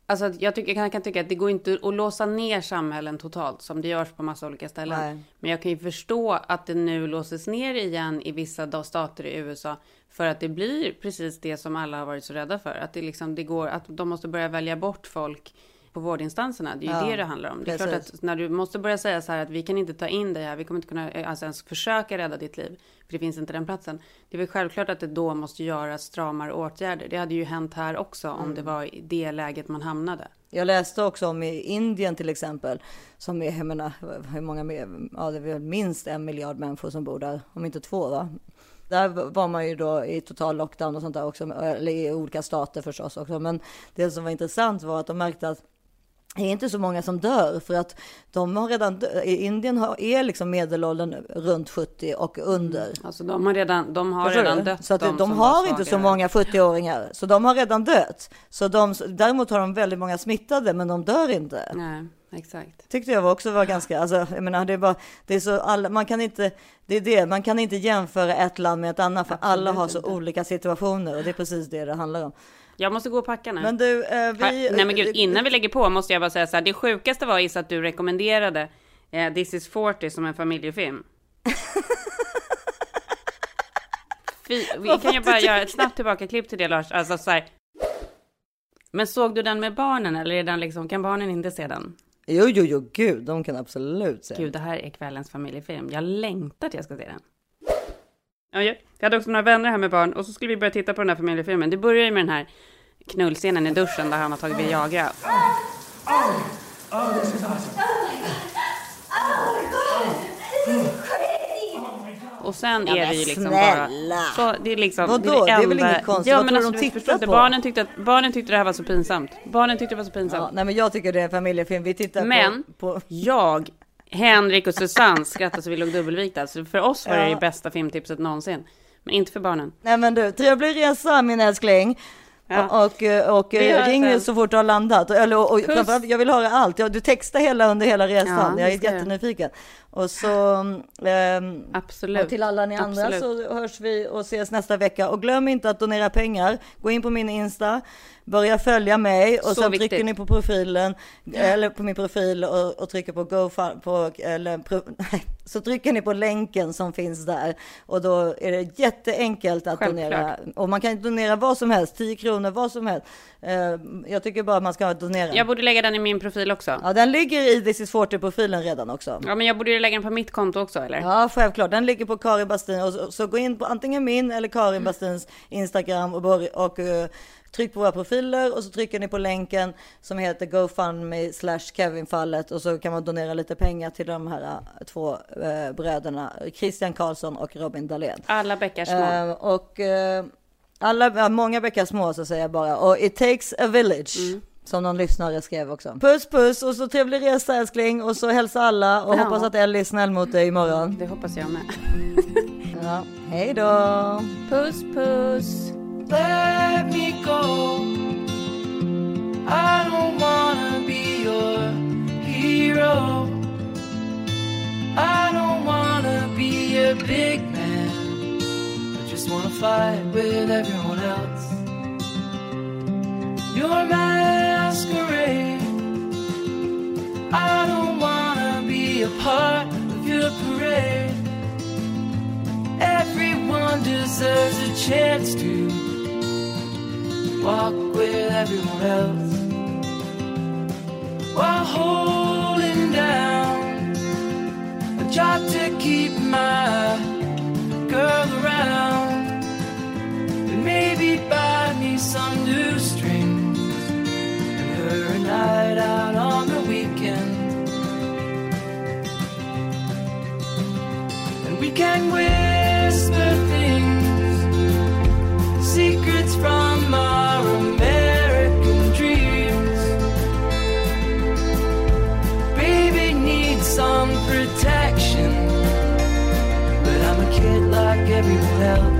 Alltså jag, tycker, jag kan tycka att det går inte att låsa ner samhällen totalt som det görs på massa olika ställen. Nej. Men jag kan ju förstå att det nu låses ner igen i vissa stater i USA för att det blir precis det som alla har varit så rädda för. Att det liksom, det går, att de måste börja välja bort folk på vårdinstanserna. Det är ju Ja, det det handlar om. Det är klart precis. att när du måste börja säga så här att vi kan inte ta in dig här, vi kommer inte kunna eh, alltså ens försöka rädda ditt liv, för det finns inte den platsen. Det är väl självklart att det då måste göras stramare åtgärder. Det hade ju hänt här också om Mm. det var i det läget man hamnade. Jag läste också om i Indien till exempel, som är, jag menar, hur många ja det är väl minst en miljard människor som bor där, om inte två va? Där var man ju då i total lockdown och sånt där också, eller i olika stater förstås också. Men det som var intressant var att de märkte att det är inte så många som dör för att de har redan i Indien har, är liksom medelåldern runt 70 och under. Alltså de har redan, de har redan dött. Så att de, som har inte så många 40-åringar, så de har redan dött. Så de, däremot har de väldigt många smittade, men de dör inte. Nej, exakt. Tyckte jag också var ganska, alltså, jag menar, det är bara, det är så alla, man kan inte, det är det, man kan inte jämföra ett land med ett annat, för alla har så inte. olika situationer och det är precis det det handlar om. Jag måste gå och packa nu. Men du, eh, vi... Nej men gud, innan vi lägger på måste jag bara säga så här. Det sjukaste var is att du rekommenderade eh, This is 40 som en familjefilm. Fy, vi kan ju bara göra ett snabbt tillbakaklipp till det Lars. Alltså så här. Men såg du den med barnen eller är den liksom, kan barnen inte se den? Jo, jo, jo, gud, de kan absolut se. Gud, det här är kvällens familjefilm. Jag längtar till jag ska se den. Ja, jag hade också några vänner här med barn och så skulle vi börja titta på den här familjefilmen. Det börjar ju med den här knullscenen i duschen där han har tagit Viagra. Och sen är det ju liksom snälla. bara... Så det är liksom... Vadå? Det är väl enda- inget konstigt. Ja, Vad men tror alltså, de tittar på? Barnen tyckte, att, barnen tyckte det här var så pinsamt. Barnen tyckte det var så pinsamt. Ja, nej, men jag tycker det är en familjefilm. Vi tittar Men på... på jag, Henrik och Susanne skrattade så vi låg dubbelvikta. Så för oss var det Ja. det bästa filmtipset någonsin. Men inte för barnen. Nej men du, trevlig resa min älskling. Ja. Och, och, och Vi hörs ring sen. så fort du har landat. Eller, och, och, jag vill höra allt. Du textar hela under hela resan. Ja, jag är jättenyfiken. Och så ehm, Absolut. och till alla ni andra Absolut. så hörs vi och ses nästa vecka. Och glöm inte att donera pengar. Gå in på min Insta, börja följa mig och Så sen viktigt. trycker ni på profilen eller på min profil och, och trycker på GoFund på eller pro, nej, så trycker ni på länken som finns där och då är det jätteenkelt att Självklart. donera och man kan donera vad som helst, 10 kronor, vad som helst. Eh, jag tycker bara man ska donera. Jag borde lägga den i min profil också. Ja, den ligger i This is 40 profilen redan också. Ja, men jag borde ju lägga den på mitt konto också, eller? Ja, självklart. Den ligger på Karin Bastin. Och så, så gå in på antingen min eller Karin Bastins Instagram och, bör, och eh, tryck på våra profiler och så trycker ni på länken som heter GoFundMe slash Kevinfallet och så kan man donera lite pengar till de här eh, två bröderna Christian Karlsson och Robin Dahlén. Alla bäckar små. Och alla, många bäckar små så säger jag bara. Och it takes a village. Som någon lyssnare skrev också. Puss puss och så trevlig resa älskling och så hälsa alla och Ja. hoppas att Ellie är snäll mot dig imorgon. Det hoppas jag med. Ja, hej då! Puss puss! let me go. I don't wanna be your hero. I don't wanna be a big man. Wanna fight with everyone else. Your masquerade. I don't wanna be a part of your parade. Everyone deserves a chance to walk with everyone else while holding down a job to keep my girl around some new strings and her a night out on the weekend and we can whisper things secrets from our American dreams. Baby needs some protection, but I'm a kid like everyone else.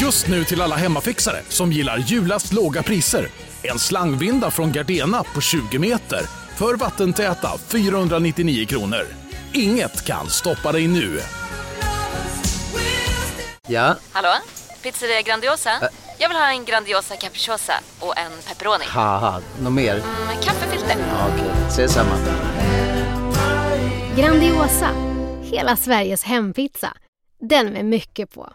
Just nu till alla hemmafixare som gillar julast låga priser. En slangvinda från Gardena på 20 meter för vattentäta 499 kronor. Inget kan stoppa dig nu. Ja, Hallå? Pizzeria Grandiosa? Jag vill ha en Grandiosa capriciosa och en pepperoni. något mer? Med kaffefilter. Ja, Okej, ses samma. Grandiosa, hela Sveriges hempizza. Den med mycket på.